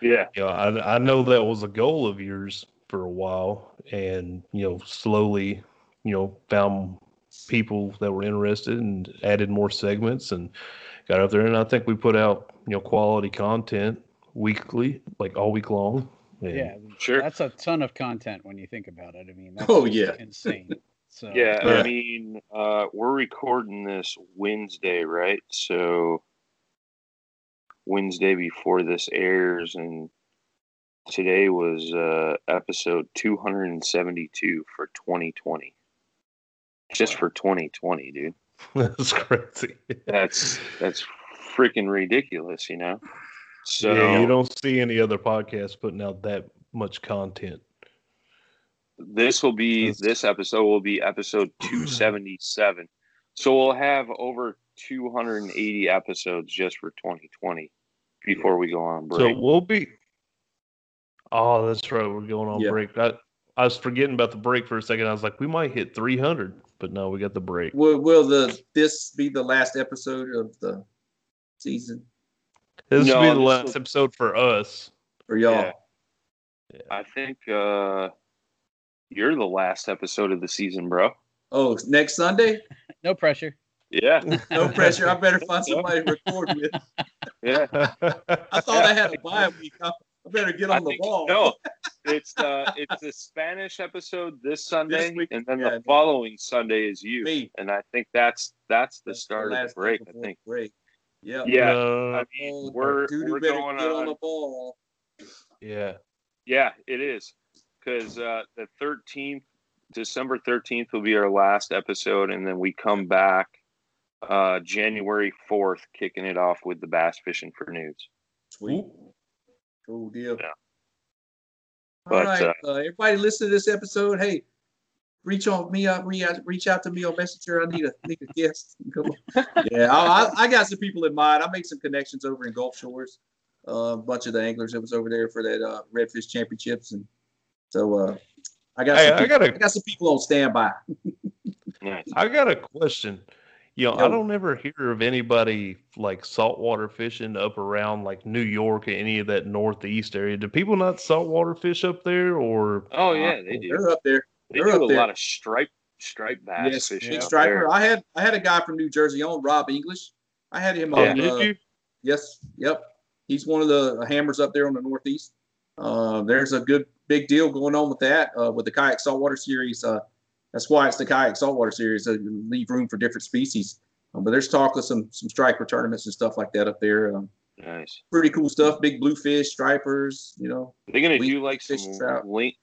Yeah, You know, I, I know that was a goal of yours for a while and, you know, slowly, you know, found people that were interested and added more segments and got up there. And I think we put out, you know, quality content weekly, like all week long. And Yeah, sure. that's a ton of content when you think about it. I mean, that's Oh, yeah. insane. So Yeah, Yeah. I mean, uh, we're recording this Wednesday, right? So Wednesday before this airs, and today was uh, episode 272 for 2020. Just for 2020, dude. That's crazy. That's that's freaking ridiculous, you know. So yeah, you don't see any other podcasts putting out that much content. this will be That's- this episode will be episode 277 so we'll have over 280 episodes just for 2020 before we go on break. So we'll be. Oh, that's right. We're going on Yeah. break. I, I was forgetting about the break for a second. I was like, we might hit 300, but no, we got the break. Will, will the this be the last episode of the season This No, will be the last will- episode for us. for y'all? Yeah. i think uh you're the last episode of the season bro Oh, next Sunday? no pressure. Yeah No pressure. I better find somebody to record with. yeah I thought I had a bye week. I, I better get I on the think- ball. no it's uh it's the spanish episode this sunday week, and then yeah. the following sunday is you Me. and i think that's that's the That's start of the break i think Break. Yep. yeah Uh, I mean, Oh, we're, Dude, we're better going get on on the ball. yeah. Yeah, it is. Because uh, the 13th, December 13th will be our last episode. And then we come back uh, January 4th, kicking it off with the Bass Fishing for Noobs. Sweet. Cool deal. Yeah. All But, right, uh, uh, everybody listen to this episode. Hey, reach on me up, reach out, reach out to me on Messenger. I need a need a guest. Come. Yeah, I, I, I got some people in mind. I made some connections over in Gulf Shores. Uh, a bunch of the anglers that was over there for that uh, Redfish Championships, and so uh, I got Hey, some I people, got I a, got some people on standby. I got a question. You know, I don't ever hear of anybody like saltwater fishing up around like New York or any of that northeast area. Do people not saltwater fish up there, or Oh, yeah, they do. They're up there. They they're do up a there. lot of stripe stripe bass yes, fishing. big striper. I had I had a guy from New Jersey on Rob English. I had him oh, on. did uh, you? Yes. Yep. He's one of the hammers up there on the Northeast. Uh, there's a good big deal going on with that uh, with the kayak saltwater series. That's why it's the kayak saltwater series. Uh, leave room for different species. Um, but there's talk of some some striper tournaments and stuff like that up there. Um, Nice. pretty cool stuff. Big bluefish, stripers. You know. They're going to do like some fish trout. ling,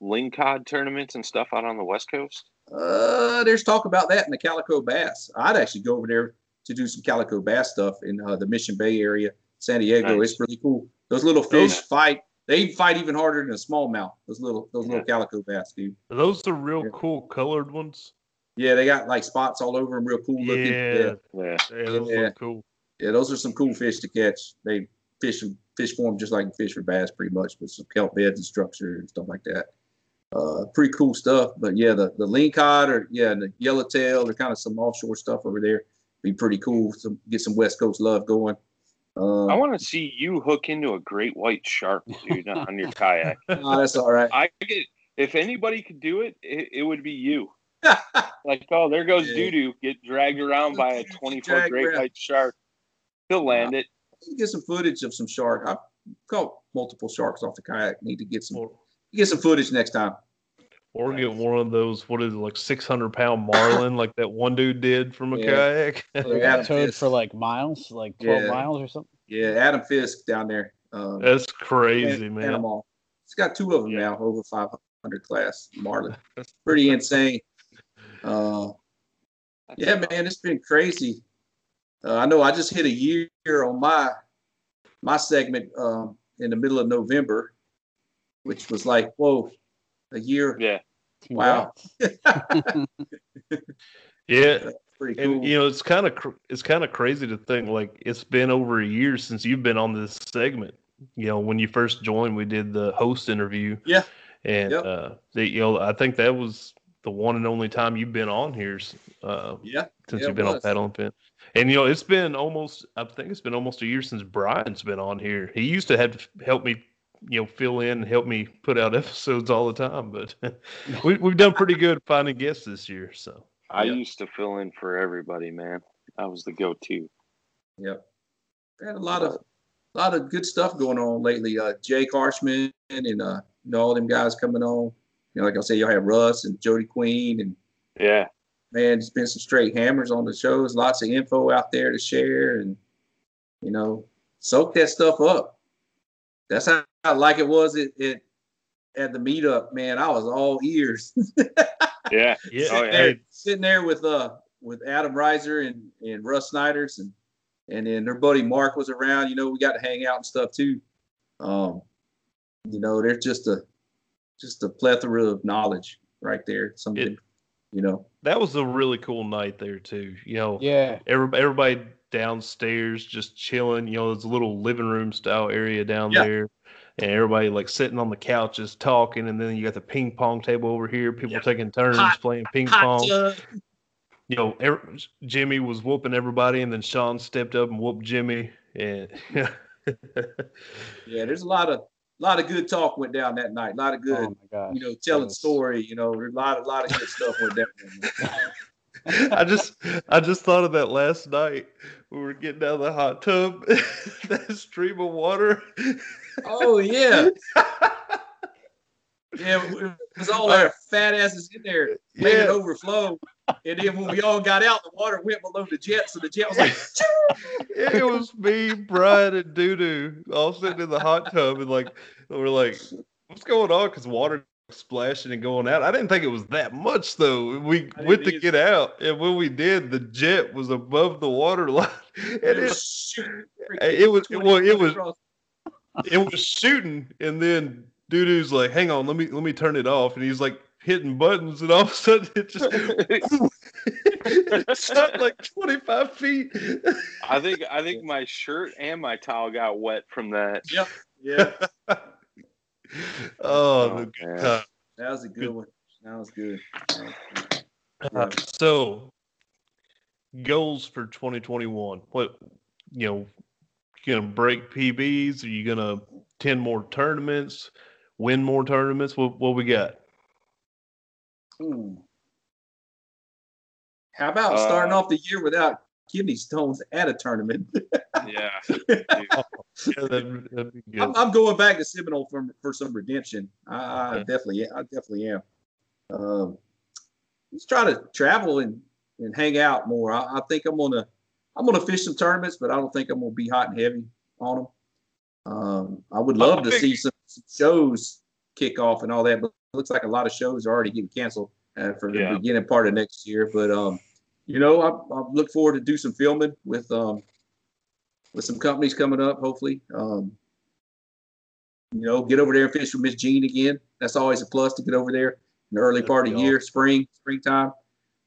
ling cod tournaments and stuff out on the West Coast. Uh, there's talk about that in the calico bass. I'd actually go over there to do some calico bass stuff in uh, the Mission Bay area, San Diego. Nice. It's really cool. Those little fish fight. They fight even harder than a smallmouth. Those little those little calico bass, dude. Are those the real Yeah. cool colored ones? Yeah, they got like spots all over them, real cool looking. Yeah, Yeah, Yeah. yeah, those Yeah. look cool. yeah, those are some cool fish to catch. They fish fish for them just like fish for bass, pretty much, with some kelp beds and structure and stuff like that. Uh, pretty cool stuff. But yeah, the the ling cod or yeah, and the yellowtail, they're kind of some offshore stuff over there. Be pretty cool. Some get some West Coast love going. Uh, I want to see you hook into a great white shark, dude, on your kayak. oh, that's all right. I get if anybody could do it, it, it would be you. Like, oh, there goes Yeah. doo doo, get dragged around by a Doo-doo 20 foot great around. white shark. He'll land it. get some footage of some shark. I've caught multiple sharks off the kayak. Need to get some Or, get some footage next time. Or get one of those, what is it, like 600 pound marlin, like that one dude did from a Yeah. kayak. They got towed Fisk. for like miles, like 12 Yeah. miles or something. Yeah, Adam Fisk down there. Um, That's crazy, Pan- man. Panama. It's got two of them Yeah. now, over 500 class Marlin. That's Pretty insane. Uh, yeah, man, it's been crazy. Uh, I know I just hit a year on my my segment um, in the middle of November, which was like, whoa, a year. Yeah. Wow. Congrats. Yeah. Cool. And you know, it's kind of cr- it's kind of crazy to think like it's been over a year since you've been on this segment. You know, when you first joined, we did the host interview. Yeah. And Yep. uh, the, you know, I think that was the one and only time you've been on here uh, yeah, since Yeah, you've it been on was. Paddle and Fin. And you know, it's been almost I think it's been almost a year since Brian's been on here. He used to have to help me, you know, fill in and help me put out episodes all the time, but we, we've done pretty good finding guests this year. So I Yeah. used to fill in for everybody, man. I was the go-to. Yep. Had a lot of a lot of good stuff going on lately. Uh, Jake Harshman and uh, you know all them guys coming on. You know, like I said, y'all have Russ and Jody Queen, and Yeah. man, it's been some straight hammers on the shows. Lots of info out there to share, and you know, soak that stuff up. That's how like it was at, at at the meetup. Man, I was all ears. Yeah. yeah, Oh, yeah. there, sitting there with uh with Adam Reiser and and Russ Snyders and and then their buddy Mark was around. You know, we got to hang out and stuff too. Um, you know, there's just a just a plethora of knowledge right there. Some, It- you know, that was a really cool night there too. You know, Yeah. everybody, everybody downstairs just chilling. You know, there's a little living room style area down Yeah. there, and everybody like sitting on the couches talking. And then you got the ping pong table over here. People Yeah. taking turns Hot- playing ping pong. You know, every, Jimmy was whooping everybody, and then Sean stepped up and whooped Jimmy. And Yeah, there's a lot of a lot of good talk went down that night. A lot of oh good, Oh you know, telling Yes. story. You know, a lot, a lot of good stuff went down. I just I just thought of that last night. We were getting out of the hot tub, that stream of water. Oh yeah. Yeah, it was all our fat asses in there, letting it Yeah. overflow. And then when we all got out, the water went below the jet, so the jet was like, it was me, Brian, and Doodoo all sitting in the hot tub, and like we're like, "What's going on?" Because water splashing and going out. I didn't think it was that much though. We went to get out, and when we did, the jet was above the water line, and it it was shooting it was well, it was. It was shooting, and then Doodoo's like, "Hang on, let me let me turn it off," and he's like hitting buttons, and all of a sudden it just it shot like twenty five feet. I think I think my shirt and my towel got wet from that. Yeah, Yeah. oh, the man. God. that was a good one. That was good. Uh, so goals for 2021 what you know you gonna break pbs are you gonna 10 more tournaments win more tournaments what, what we got Ooh. How about starting Uh, off the year without kidney stones at a tournament? Yeah. yeah, that'd, that'd be good. I'm, I'm going back to Seminole for, for some redemption. I, I Yeah. definitely, I definitely am. Um, let's try to travel and, and hang out more. I, I think I'm gonna, I'm gonna fish some tournaments, but I don't think I'm gonna be hot and heavy on them. Um, I would love to see some, some shows kick off and all that, but it looks like a lot of shows are already getting canceled uh, for the Yeah. beginning part of next year. But um, you know, I, I look forward to do some filming with um, with some companies coming up, hopefully. Um, you know, get over there and fish with Miss Jean again. That's always a plus to get over there in the early That'd part of the year, spring, springtime.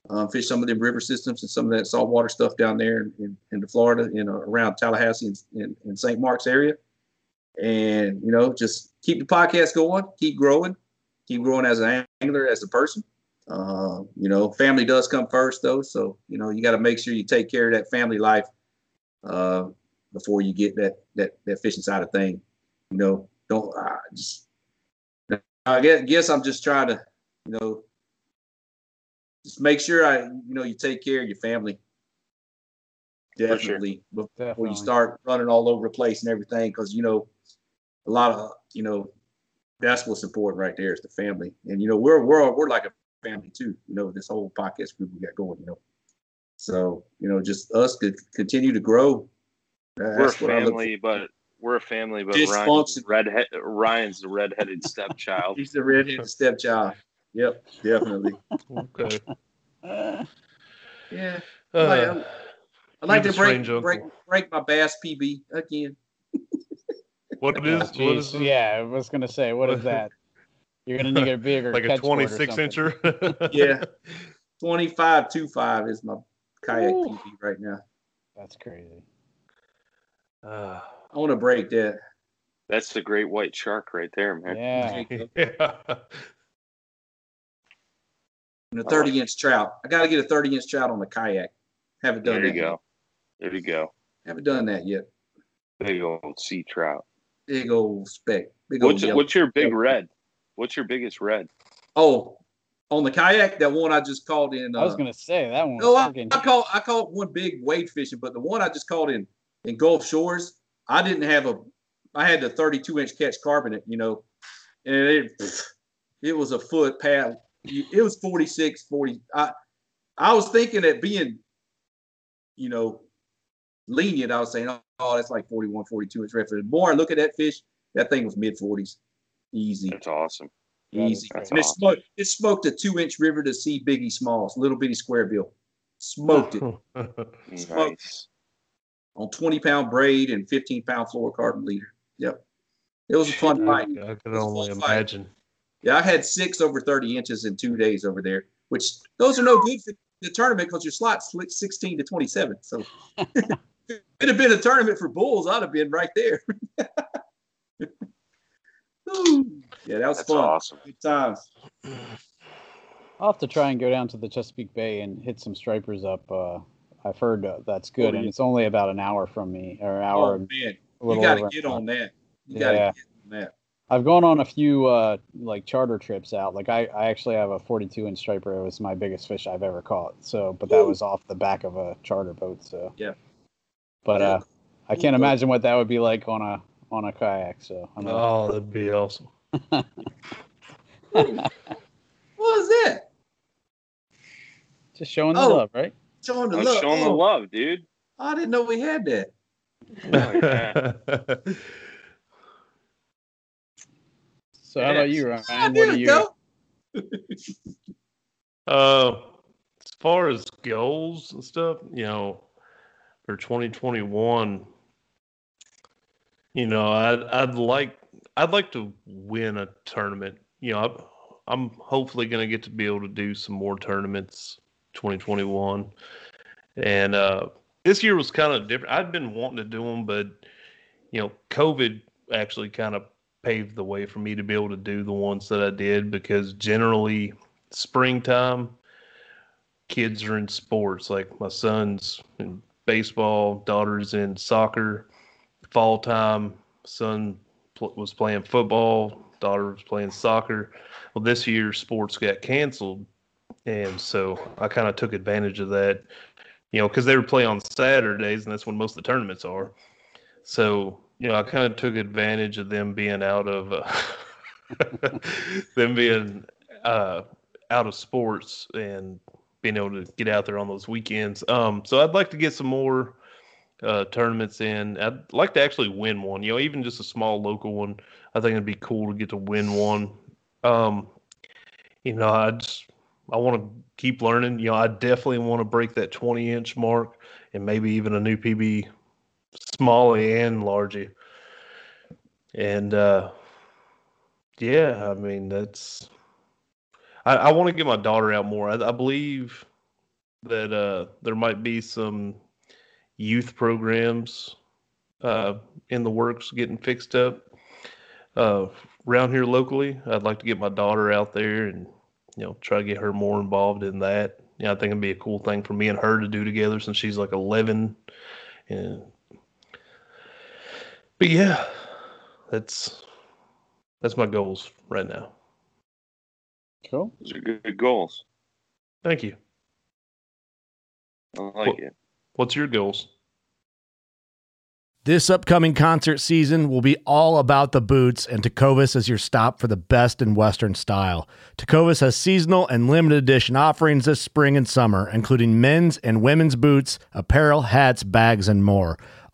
Um, fish some of the river systems and some of that saltwater stuff down there in, in, in the Florida, in uh, around Tallahassee and, and, and St. Mark's area. And, you know, just keep the podcast going, keep growing, keep growing as an angler, as a person. Uh, you know, family does come first, though. So, you know, you got to make sure you take care of that family life uh, before you get that that that fishing side of thing. You know, don't uh, just. I guess, guess I'm just trying to, you know, just make sure I, you know, you take care of your family. sure. Definitely before Definitely. you start running all over the place and everything, because you know, a lot of you know that's what's important right there is the family, and you know we're we're we're like a family too. You know this whole podcast group we got going. You know, so you know just us could continue to grow. we're a what family, but we're a family, but Dysfunction. Ryan's redhead. Ryan's the redheaded stepchild. He's the redheaded stepchild. Yep, definitely. Okay. Yeah. Uh, I'd like You're to break, break break my bass PB again. what it is? What Jeez, is it? yeah, I was gonna say, what is that? You're gonna need a bigger Like a catch board 26 incher? Yeah. 25 25 is my kayak Ooh. PB right now. That's crazy. Uh, I want to break that. That's the great white shark right there, man. Yeah. yeah. And a 30 inch trout. I got to get a 30 inch trout on the kayak. Haven't done There you that. go. There you go. Haven't done that yet. Big old sea trout. Big old speck. Big old What's yellow. what's your big yellow. red? What's your biggest red? Oh, on the kayak, that one I just called in. Uh, I was gonna say that one was no, I, I call I caught one big wade fishing, but the one I just caught in in Gulf Shores, I didn't have a. I had the 32 inch catch carbonate, you know, and it it was a foot pad. It was 46, 40. I I was thinking that being, you know, lenient, I was saying, oh, that's like 41, 42 inch red. The more I look at that fish, that thing was mid 40s, easy. That's awesome. Easy. That's And it smoked, it smoked a two inch River2Sea Biggie Smalls, little bitty square bill. Smoked it Nice. on 20 pound braid and 15 pound fluorocarbon leader. Yep. It was a fun fight. I can only imagine. fight. Imagine. Yeah, I had six over 30 inches in two days over there, which those are no good for the tournament because your slot split 16 to 27. So it'd have been a tournament for bulls, I'd have been right there. Yeah, that was That's fun. awesome. Good times. I'll have to try and go down to the Chesapeake Bay and hit some stripers up. Uh, I've heard uh, that's good, Oh, and it's only about an hour from me, or an hour. Oh, man. You got to get on that. You got to Yeah. get on that. I've gone on a few uh, like charter trips out. Like I, I actually have a 42 inch striper. It was my biggest fish I've ever caught. So, but that Woo. was off the back of a charter boat. So Yeah. But Yeah. uh, I can't imagine what that would be like on a on a kayak. So I'm not, Oh, that'd be awesome. What was that? just showing the Oh. love, right? Showing the I'm love. showing the Oh, love, dude. I didn't know we had that. So how about you, Ryan? Oh, What do you go. Uh, as far as goals and stuff, you know, for 2021, you know, I'd I'd like I'd like to win a tournament. You know, I'm, I'm hopefully going to get to be able to do some more tournaments 2021, and uh, this year was kind of different. I'd been wanting to do them, but you know, COVID actually kind of paved the way for me to be able to do the ones that I did because generally springtime kids are in sports. Like my son's in baseball daughter's in soccer. Fall time son pl- was playing football daughter was playing soccer. Well this year sports got canceled and so i kind of took advantage of that you know because they would play on saturdays and that's when most of the tournaments are. So you know i kind of took advantage of them being out of uh, them being uh, out of sports and being able to get out there on those weekends. Um, so I'd like to get some more uh, tournaments in. I'd like to actually win one. You know, even just a small local one. I think it'd be cool to get to win one. Um, you know, I just I want to keep learning. You know, I definitely want to break that 20 inch mark and maybe even a new PB, smallie and largey. And uh, yeah, I mean that's I, I want to get my daughter out more. I, I believe that uh, there might be some youth programs uh, in the works getting fixed up uh, around here locally. I'd like to get my daughter out there and you know try to get her more involved in that. Yeah, I think it'd be a cool thing for me and her to do together since she's like 11. And but yeah, that's that's my goals right now. Cool. Those are good goals. Thank you. I like Well- it. What's your goals? This upcoming concert season will be all about the boots, and Tecovas is your stop for the best in Western style. Tecovas has seasonal and limited edition offerings this spring and summer, including men's and women's boots, apparel, hats, bags, and more.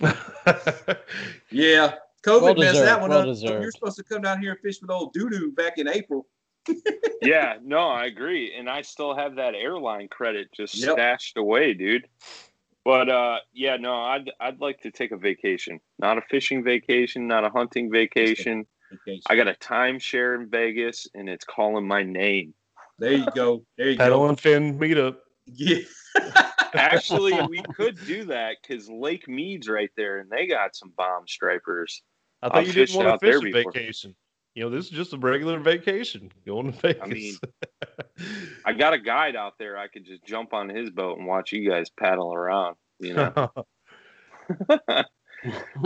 Yeah, COVID Well messed deserved, that one well up. deserved. You're supposed to come down here and fish with old doo doo back in April. yeah, no, I agree. And I still have that airline credit just Yep. stashed away, dude. But uh yeah, no, I'd I'd like to take a vacation. Not a fishing vacation, not a hunting vacation. Vacation. I got a timeshare in Vegas and it's calling my name. There you go. There you Paddle go. and fin meetup. Yeah. Actually, we could do that because Lake Mead's right there and they got some bomb stripers. I I've thought you fished didn't want out to there fish a vacation. You know, this is just a regular vacation. Going to Vegas. mean, I got a guide out there. I could just jump on his boat and watch you guys paddle around, you know.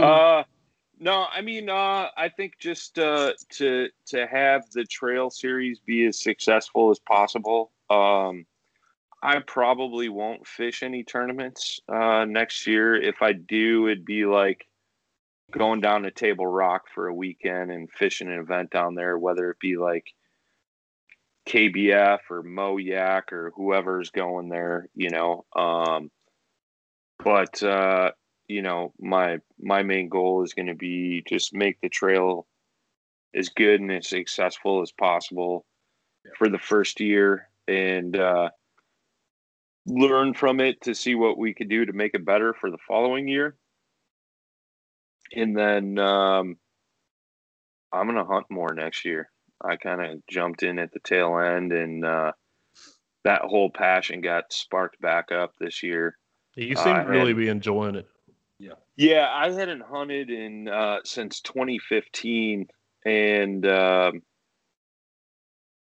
uh no i mean uh i think just uh to to have the trail series be as successful as possible um i probably won't fish any tournaments uh next year. If i do it'd be like going down to table rock for a weekend and fishing an event down there whether it be like kbf or moyak or whoever's going there you know um but uh you know my my main goal is going to be just make the trail as good and as successful as possible for the first year and uh learn from it to see what we could do to make it better for the following year. And then um i'm going to hunt more next year. I kind of jumped in at the tail end and uh that whole passion got sparked back up this year. You seem Uh, to really be enjoying it. Yeah, yeah, I hadn't hunted in uh, since 2015, and um,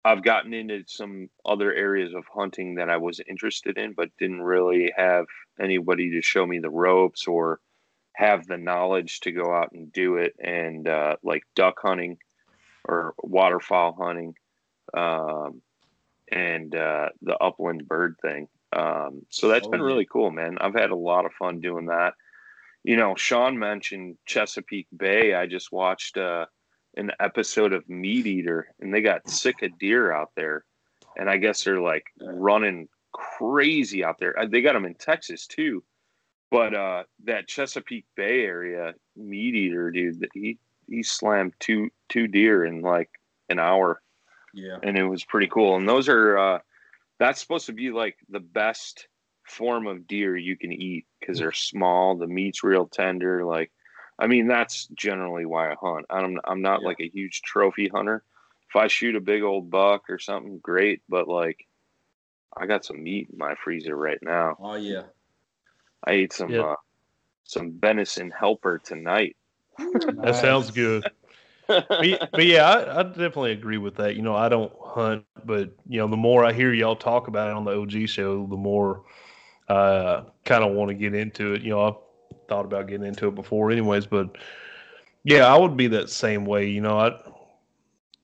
I've gotten into some other areas of hunting that I was interested in, but didn't really have anybody to show me the ropes or have the knowledge to go out and do it. And uh, like duck hunting or waterfowl hunting, um, and uh, the upland bird thing. Um, so that's Oh, been really cool, man. I've had a lot of fun doing that you know, Sean mentioned Chesapeake Bay. I just watched uh, an episode of Meat Eater, and they got sick of deer out there, and I guess they're like running crazy out there. Uh, They got them in Texas too, but uh, that Chesapeake Bay area Meat Eater dude, that he he slammed two two deer in like an hour, Yeah. and it was pretty cool. And those are uh, that's supposed to be like the best form of deer you can eat because they're small. The meat's real tender. Like, I mean, that's generally why I hunt. I'm I'm not Yeah. like a huge trophy hunter. If I shoot a big old buck or something, great. But like, I got some meat in my freezer right now. Oh yeah. I ate some Yeah. uh, some venison helper tonight. That sounds good. but, but yeah, I, I definitely agree with that. You know, I don't hunt, but you know, the more I hear y'all talk about it on the OG show, the more uh kind of want to get into it. You know, I've thought about getting into it before, anyways, but yeah, I would be that same way. You know, I,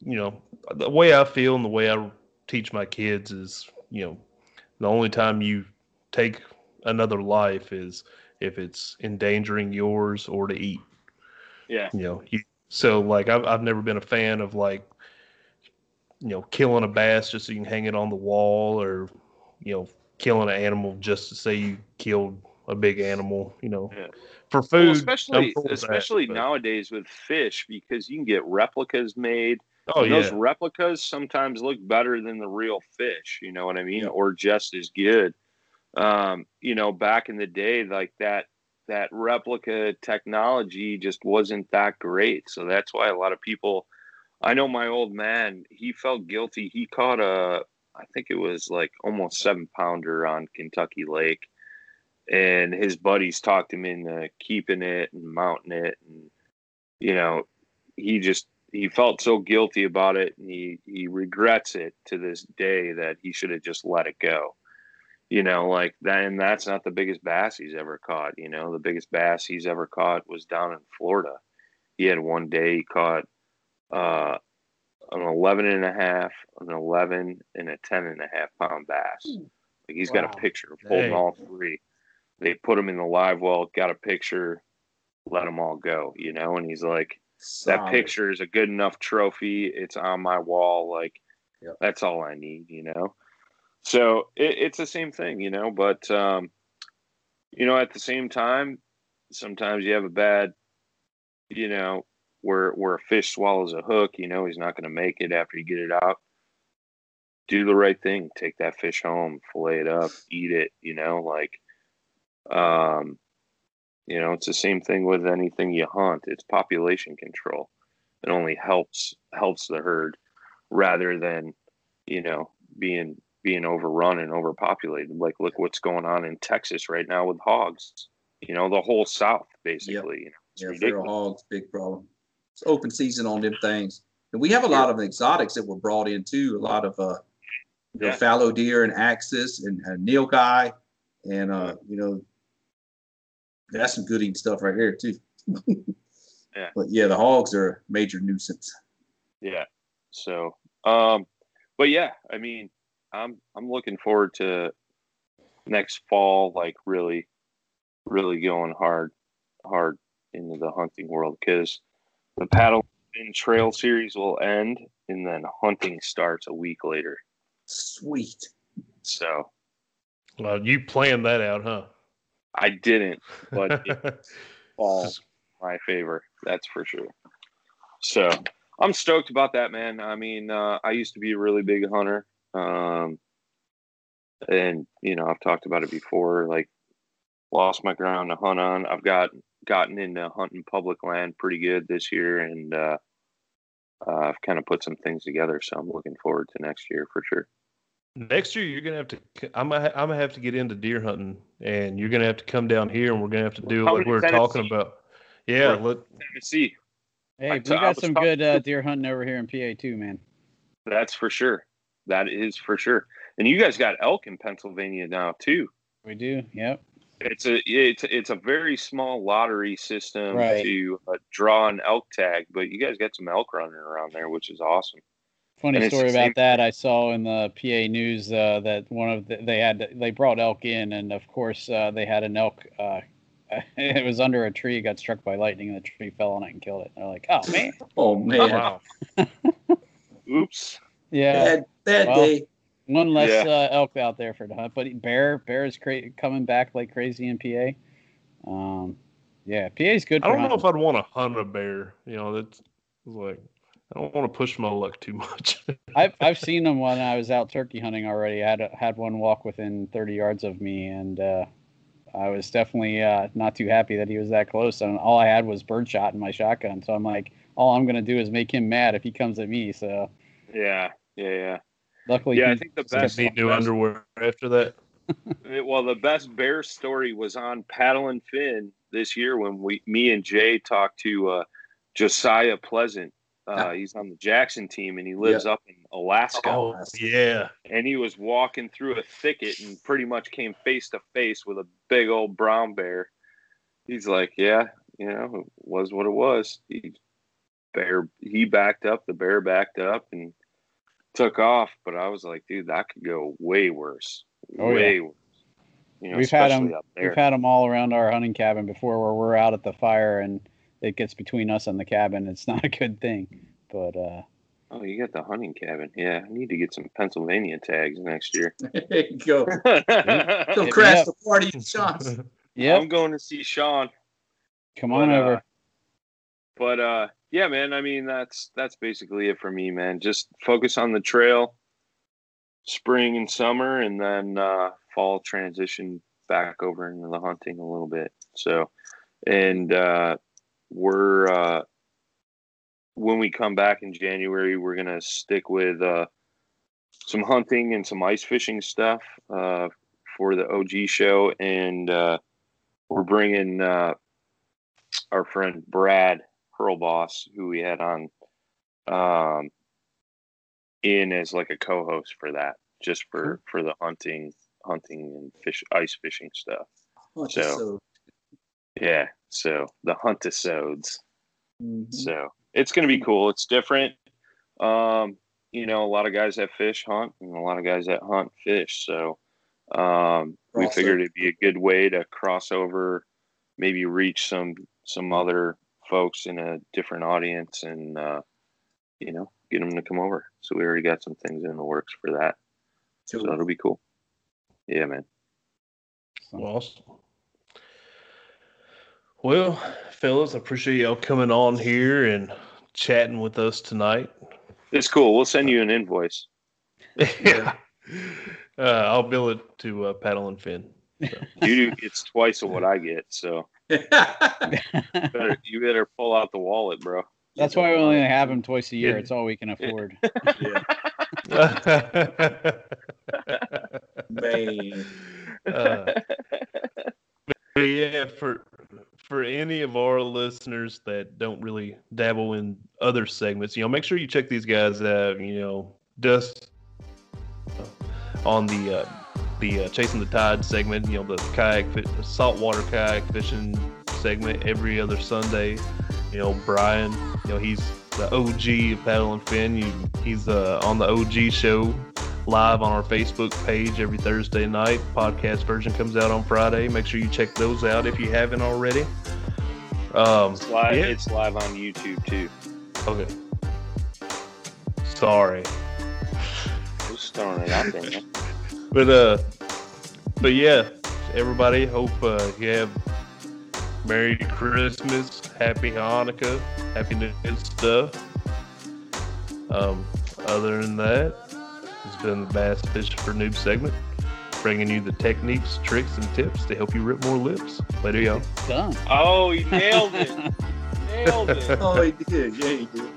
you know, the way I feel and the way I teach my kids is, you know, the only time you take another life is if it's endangering yours or to eat Yeah, you know you, so like I've, I've never been a fan of like you know killing a bass just so you can hang it on the wall or you know killing an animal just to say you killed a big animal you know Yeah. for food I'm especially that, especially nowadays with fish because you can get replicas made. Oh yeah. those replicas sometimes look better than the real fish you know what i mean Yeah. or just as good um you know back in the day like that that replica technology just wasn't that great so that's why a lot of people i know my old man he felt guilty he caught a i think it was like almost seven pounder on kentucky lake and his buddies talked him into keeping it and mounting it. And you know he just he felt so guilty about it. And he he regrets it to this day that he should have just let it go. You know like that and that's not the biggest bass he's ever caught you know. The biggest bass he's ever caught was down in florida. He had one day he caught uh an 11 and a half an 11 and a 10 and a half pound bass. Like he's got a picture of holding all three they put him in the live well got a picture let them all go you know and he's like that picture is a good enough trophy. It's on my wall. Like Yep. that's all I need, you know. So it, it's the same thing, you know. But um, you know, at the same time, sometimes you have a bad, you know, where where a fish swallows a hook. You know, he's not going to make it after you get it out. Do the right thing. Take that fish home, fillet it up, eat it. You know, like, um, you know, it's the same thing with anything you hunt. It's population control. It only helps helps the herd rather than, you know, being being overrun and overpopulated. Like look what's going on in Texas right now with hogs. You know, the whole South basically. You know, it's Yeah, ridiculous. feral hogs, big problem. It's open season on them things. And we have a lot of exotics that were brought in too. A lot of uh, you know, Yeah. fallow deer and axis and, and nilgai, and uh, you know, that's some good eating stuff right here too. Yeah. But yeah, the hogs are a major nuisance. Yeah. So, um, but yeah, I mean, I'm I'm looking forward to next fall, like really, really going hard, hard into the hunting world because the paddle and trail series will end, and then hunting starts a week later. Sweet. So Well, you planned that out, huh? I didn't, but it falls my favor. That's for sure. So I'm stoked about that, man. I mean, uh, I used to be a really big hunter. Um, and you know, I've talked about it before, like lost my ground to hunt on. I've got gotten into hunting public land pretty good this year and, uh, uh, I've kind of put some things together, so I'm looking forward to next year for sure. Next year, you're gonna have to. I'm gonna. I'm gonna have to get into deer hunting, and you're gonna have to come down here, and we're gonna have to do what like we were Tennessee? talking about. Yeah, Right. let, Tennessee, Hey, I we got some talking good uh, deer hunting over here in PA too, man. that's for sure. That is for sure. And you guys got elk in Pennsylvania now too. We do. Yep. It's a it's it's a very small lottery system Right. to uh, draw an elk tag, but you guys got some elk running around there, which is awesome. Funny story about that. I saw in the PA news uh, that one of the, they had they brought elk in, and of course uh, they had an elk. Uh, it was under a tree, got struck by lightning, and the tree fell on it and killed it. And They're like, "Oh man, Oh man, wow. Oops. yeah, bad bad Well, day. one less Yeah. uh, elk out there for the hunt." But bear, bear is cra- coming back like crazy in PA. Um, yeah, PA is good. I don't know hunting. if I'd want to hunt a bear. You know, that's like I don't want to push my luck too much. I've I've seen them when I was out turkey hunting already. I had had one walk within 30 yards of me, and uh, I was definitely uh, not too happy that he was that close. And all I had was birdshot in my shotgun, so I'm like, all I'm gonna do is make him mad if he comes at me. So Yeah, yeah, yeah. luckily, Yeah, I think the best, need new best- underwear after that. well, the best bear story was on Paddle and Fin this year when we, me and Jay talked to uh, Josiah Pleasant. Uh, he's on the Jackson team and he lives up in Alaska. Oh yeah, and he was walking through a thicket and pretty much came face to face with a big old brown bear. He's like, "Yeah, you know, it was what it was." He bear he backed up, the bear backed up and took off. But I was like, "Dude, that could go way worse, Oh, yeah. worse." You know, we've had them we've had them all around our hunting cabin before, where we're out at the fire and it gets between us and the cabin. It's not a good thing, but uh, oh, you got the hunting cabin. Yeah, I need to get some Pennsylvania tags next year. there you go. Go Hit me crash the party, shots. yeah, I'm going to see Sean. come on but, uh, over. but uh, yeah, man. I mean, that's that's basically it for me, man. Just focus on the trail, spring and summer, and then uh, fall transition back over into the hunting a little bit. So, and uh, we're uh, when we come back in January, we're gonna stick with uh, some hunting and some ice fishing stuff uh, for the OG show, and uh, we're bringing uh, our friend Brad Hurlboss, who we had on, um, in as like a co-host for that, just for for the hunting, hunting and fish, ice fishing stuff. Hunt So- episode. Yeah, so the hunt episodes. Mhm. So it's going to be cool. It's different. Um, you know, a lot of guys that fish hunt, and a lot of guys that hunt fish. So um, we Crossover. figured it'd be a good way to cross over, maybe reach some some other folks in a different audience, and uh, you know, get them to come over. So we already got some things in the works for that. So Cool. it'll be cool. Yeah, man. Awesome. Well, fellas, I appreciate y'all coming on here and chatting with us tonight. It's cool. We'll send you an invoice. yeah. Uh, I'll bill it to uh, Paddle and Fin. You it's twice of what I get. So better, you better pull out the wallet, bro. That's why we only have them twice a year. Yeah. It's all we can afford. Yeah. Man. Uh, but yeah, for for any of our listeners that don't really dabble in other segments, you know, make sure you check these guys out. You know, Dust on the uh, the uh, chasing the tide segment. You know, the kayak saltwater kayak fishing segment every other Sunday. You know, Brian. You know, he's the OG of Paddle and Fin. You, he's uh, on the OG show live on our Facebook page every Thursday night. Podcast version comes out on Friday. Make sure you check those out if you haven't already. Um, It's live. yeah. It's live on YouTube too. Okay. Sorry, Just throwing it out there. but uh, but yeah, everybody. Hope uh, you have Merry Christmas, Happy Hanukkah, Happy New Year stuff. Um, other than that, it's been the Bass Fish for Noob segment, bringing you the techniques, tricks, and tips to help you rip more lips. Later, y'all. Done. Oh, he nailed it. nailed it. oh, he did. Yeah, he did.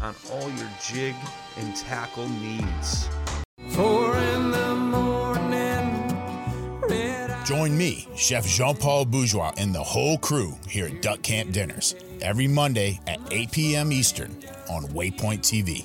on all your jig and tackle needs. Join me, Chef Jean Paul Bourgeois, and the whole crew here at Duck Camp Dinners every Monday at 8 p.m. Eastern on Waypoint TV.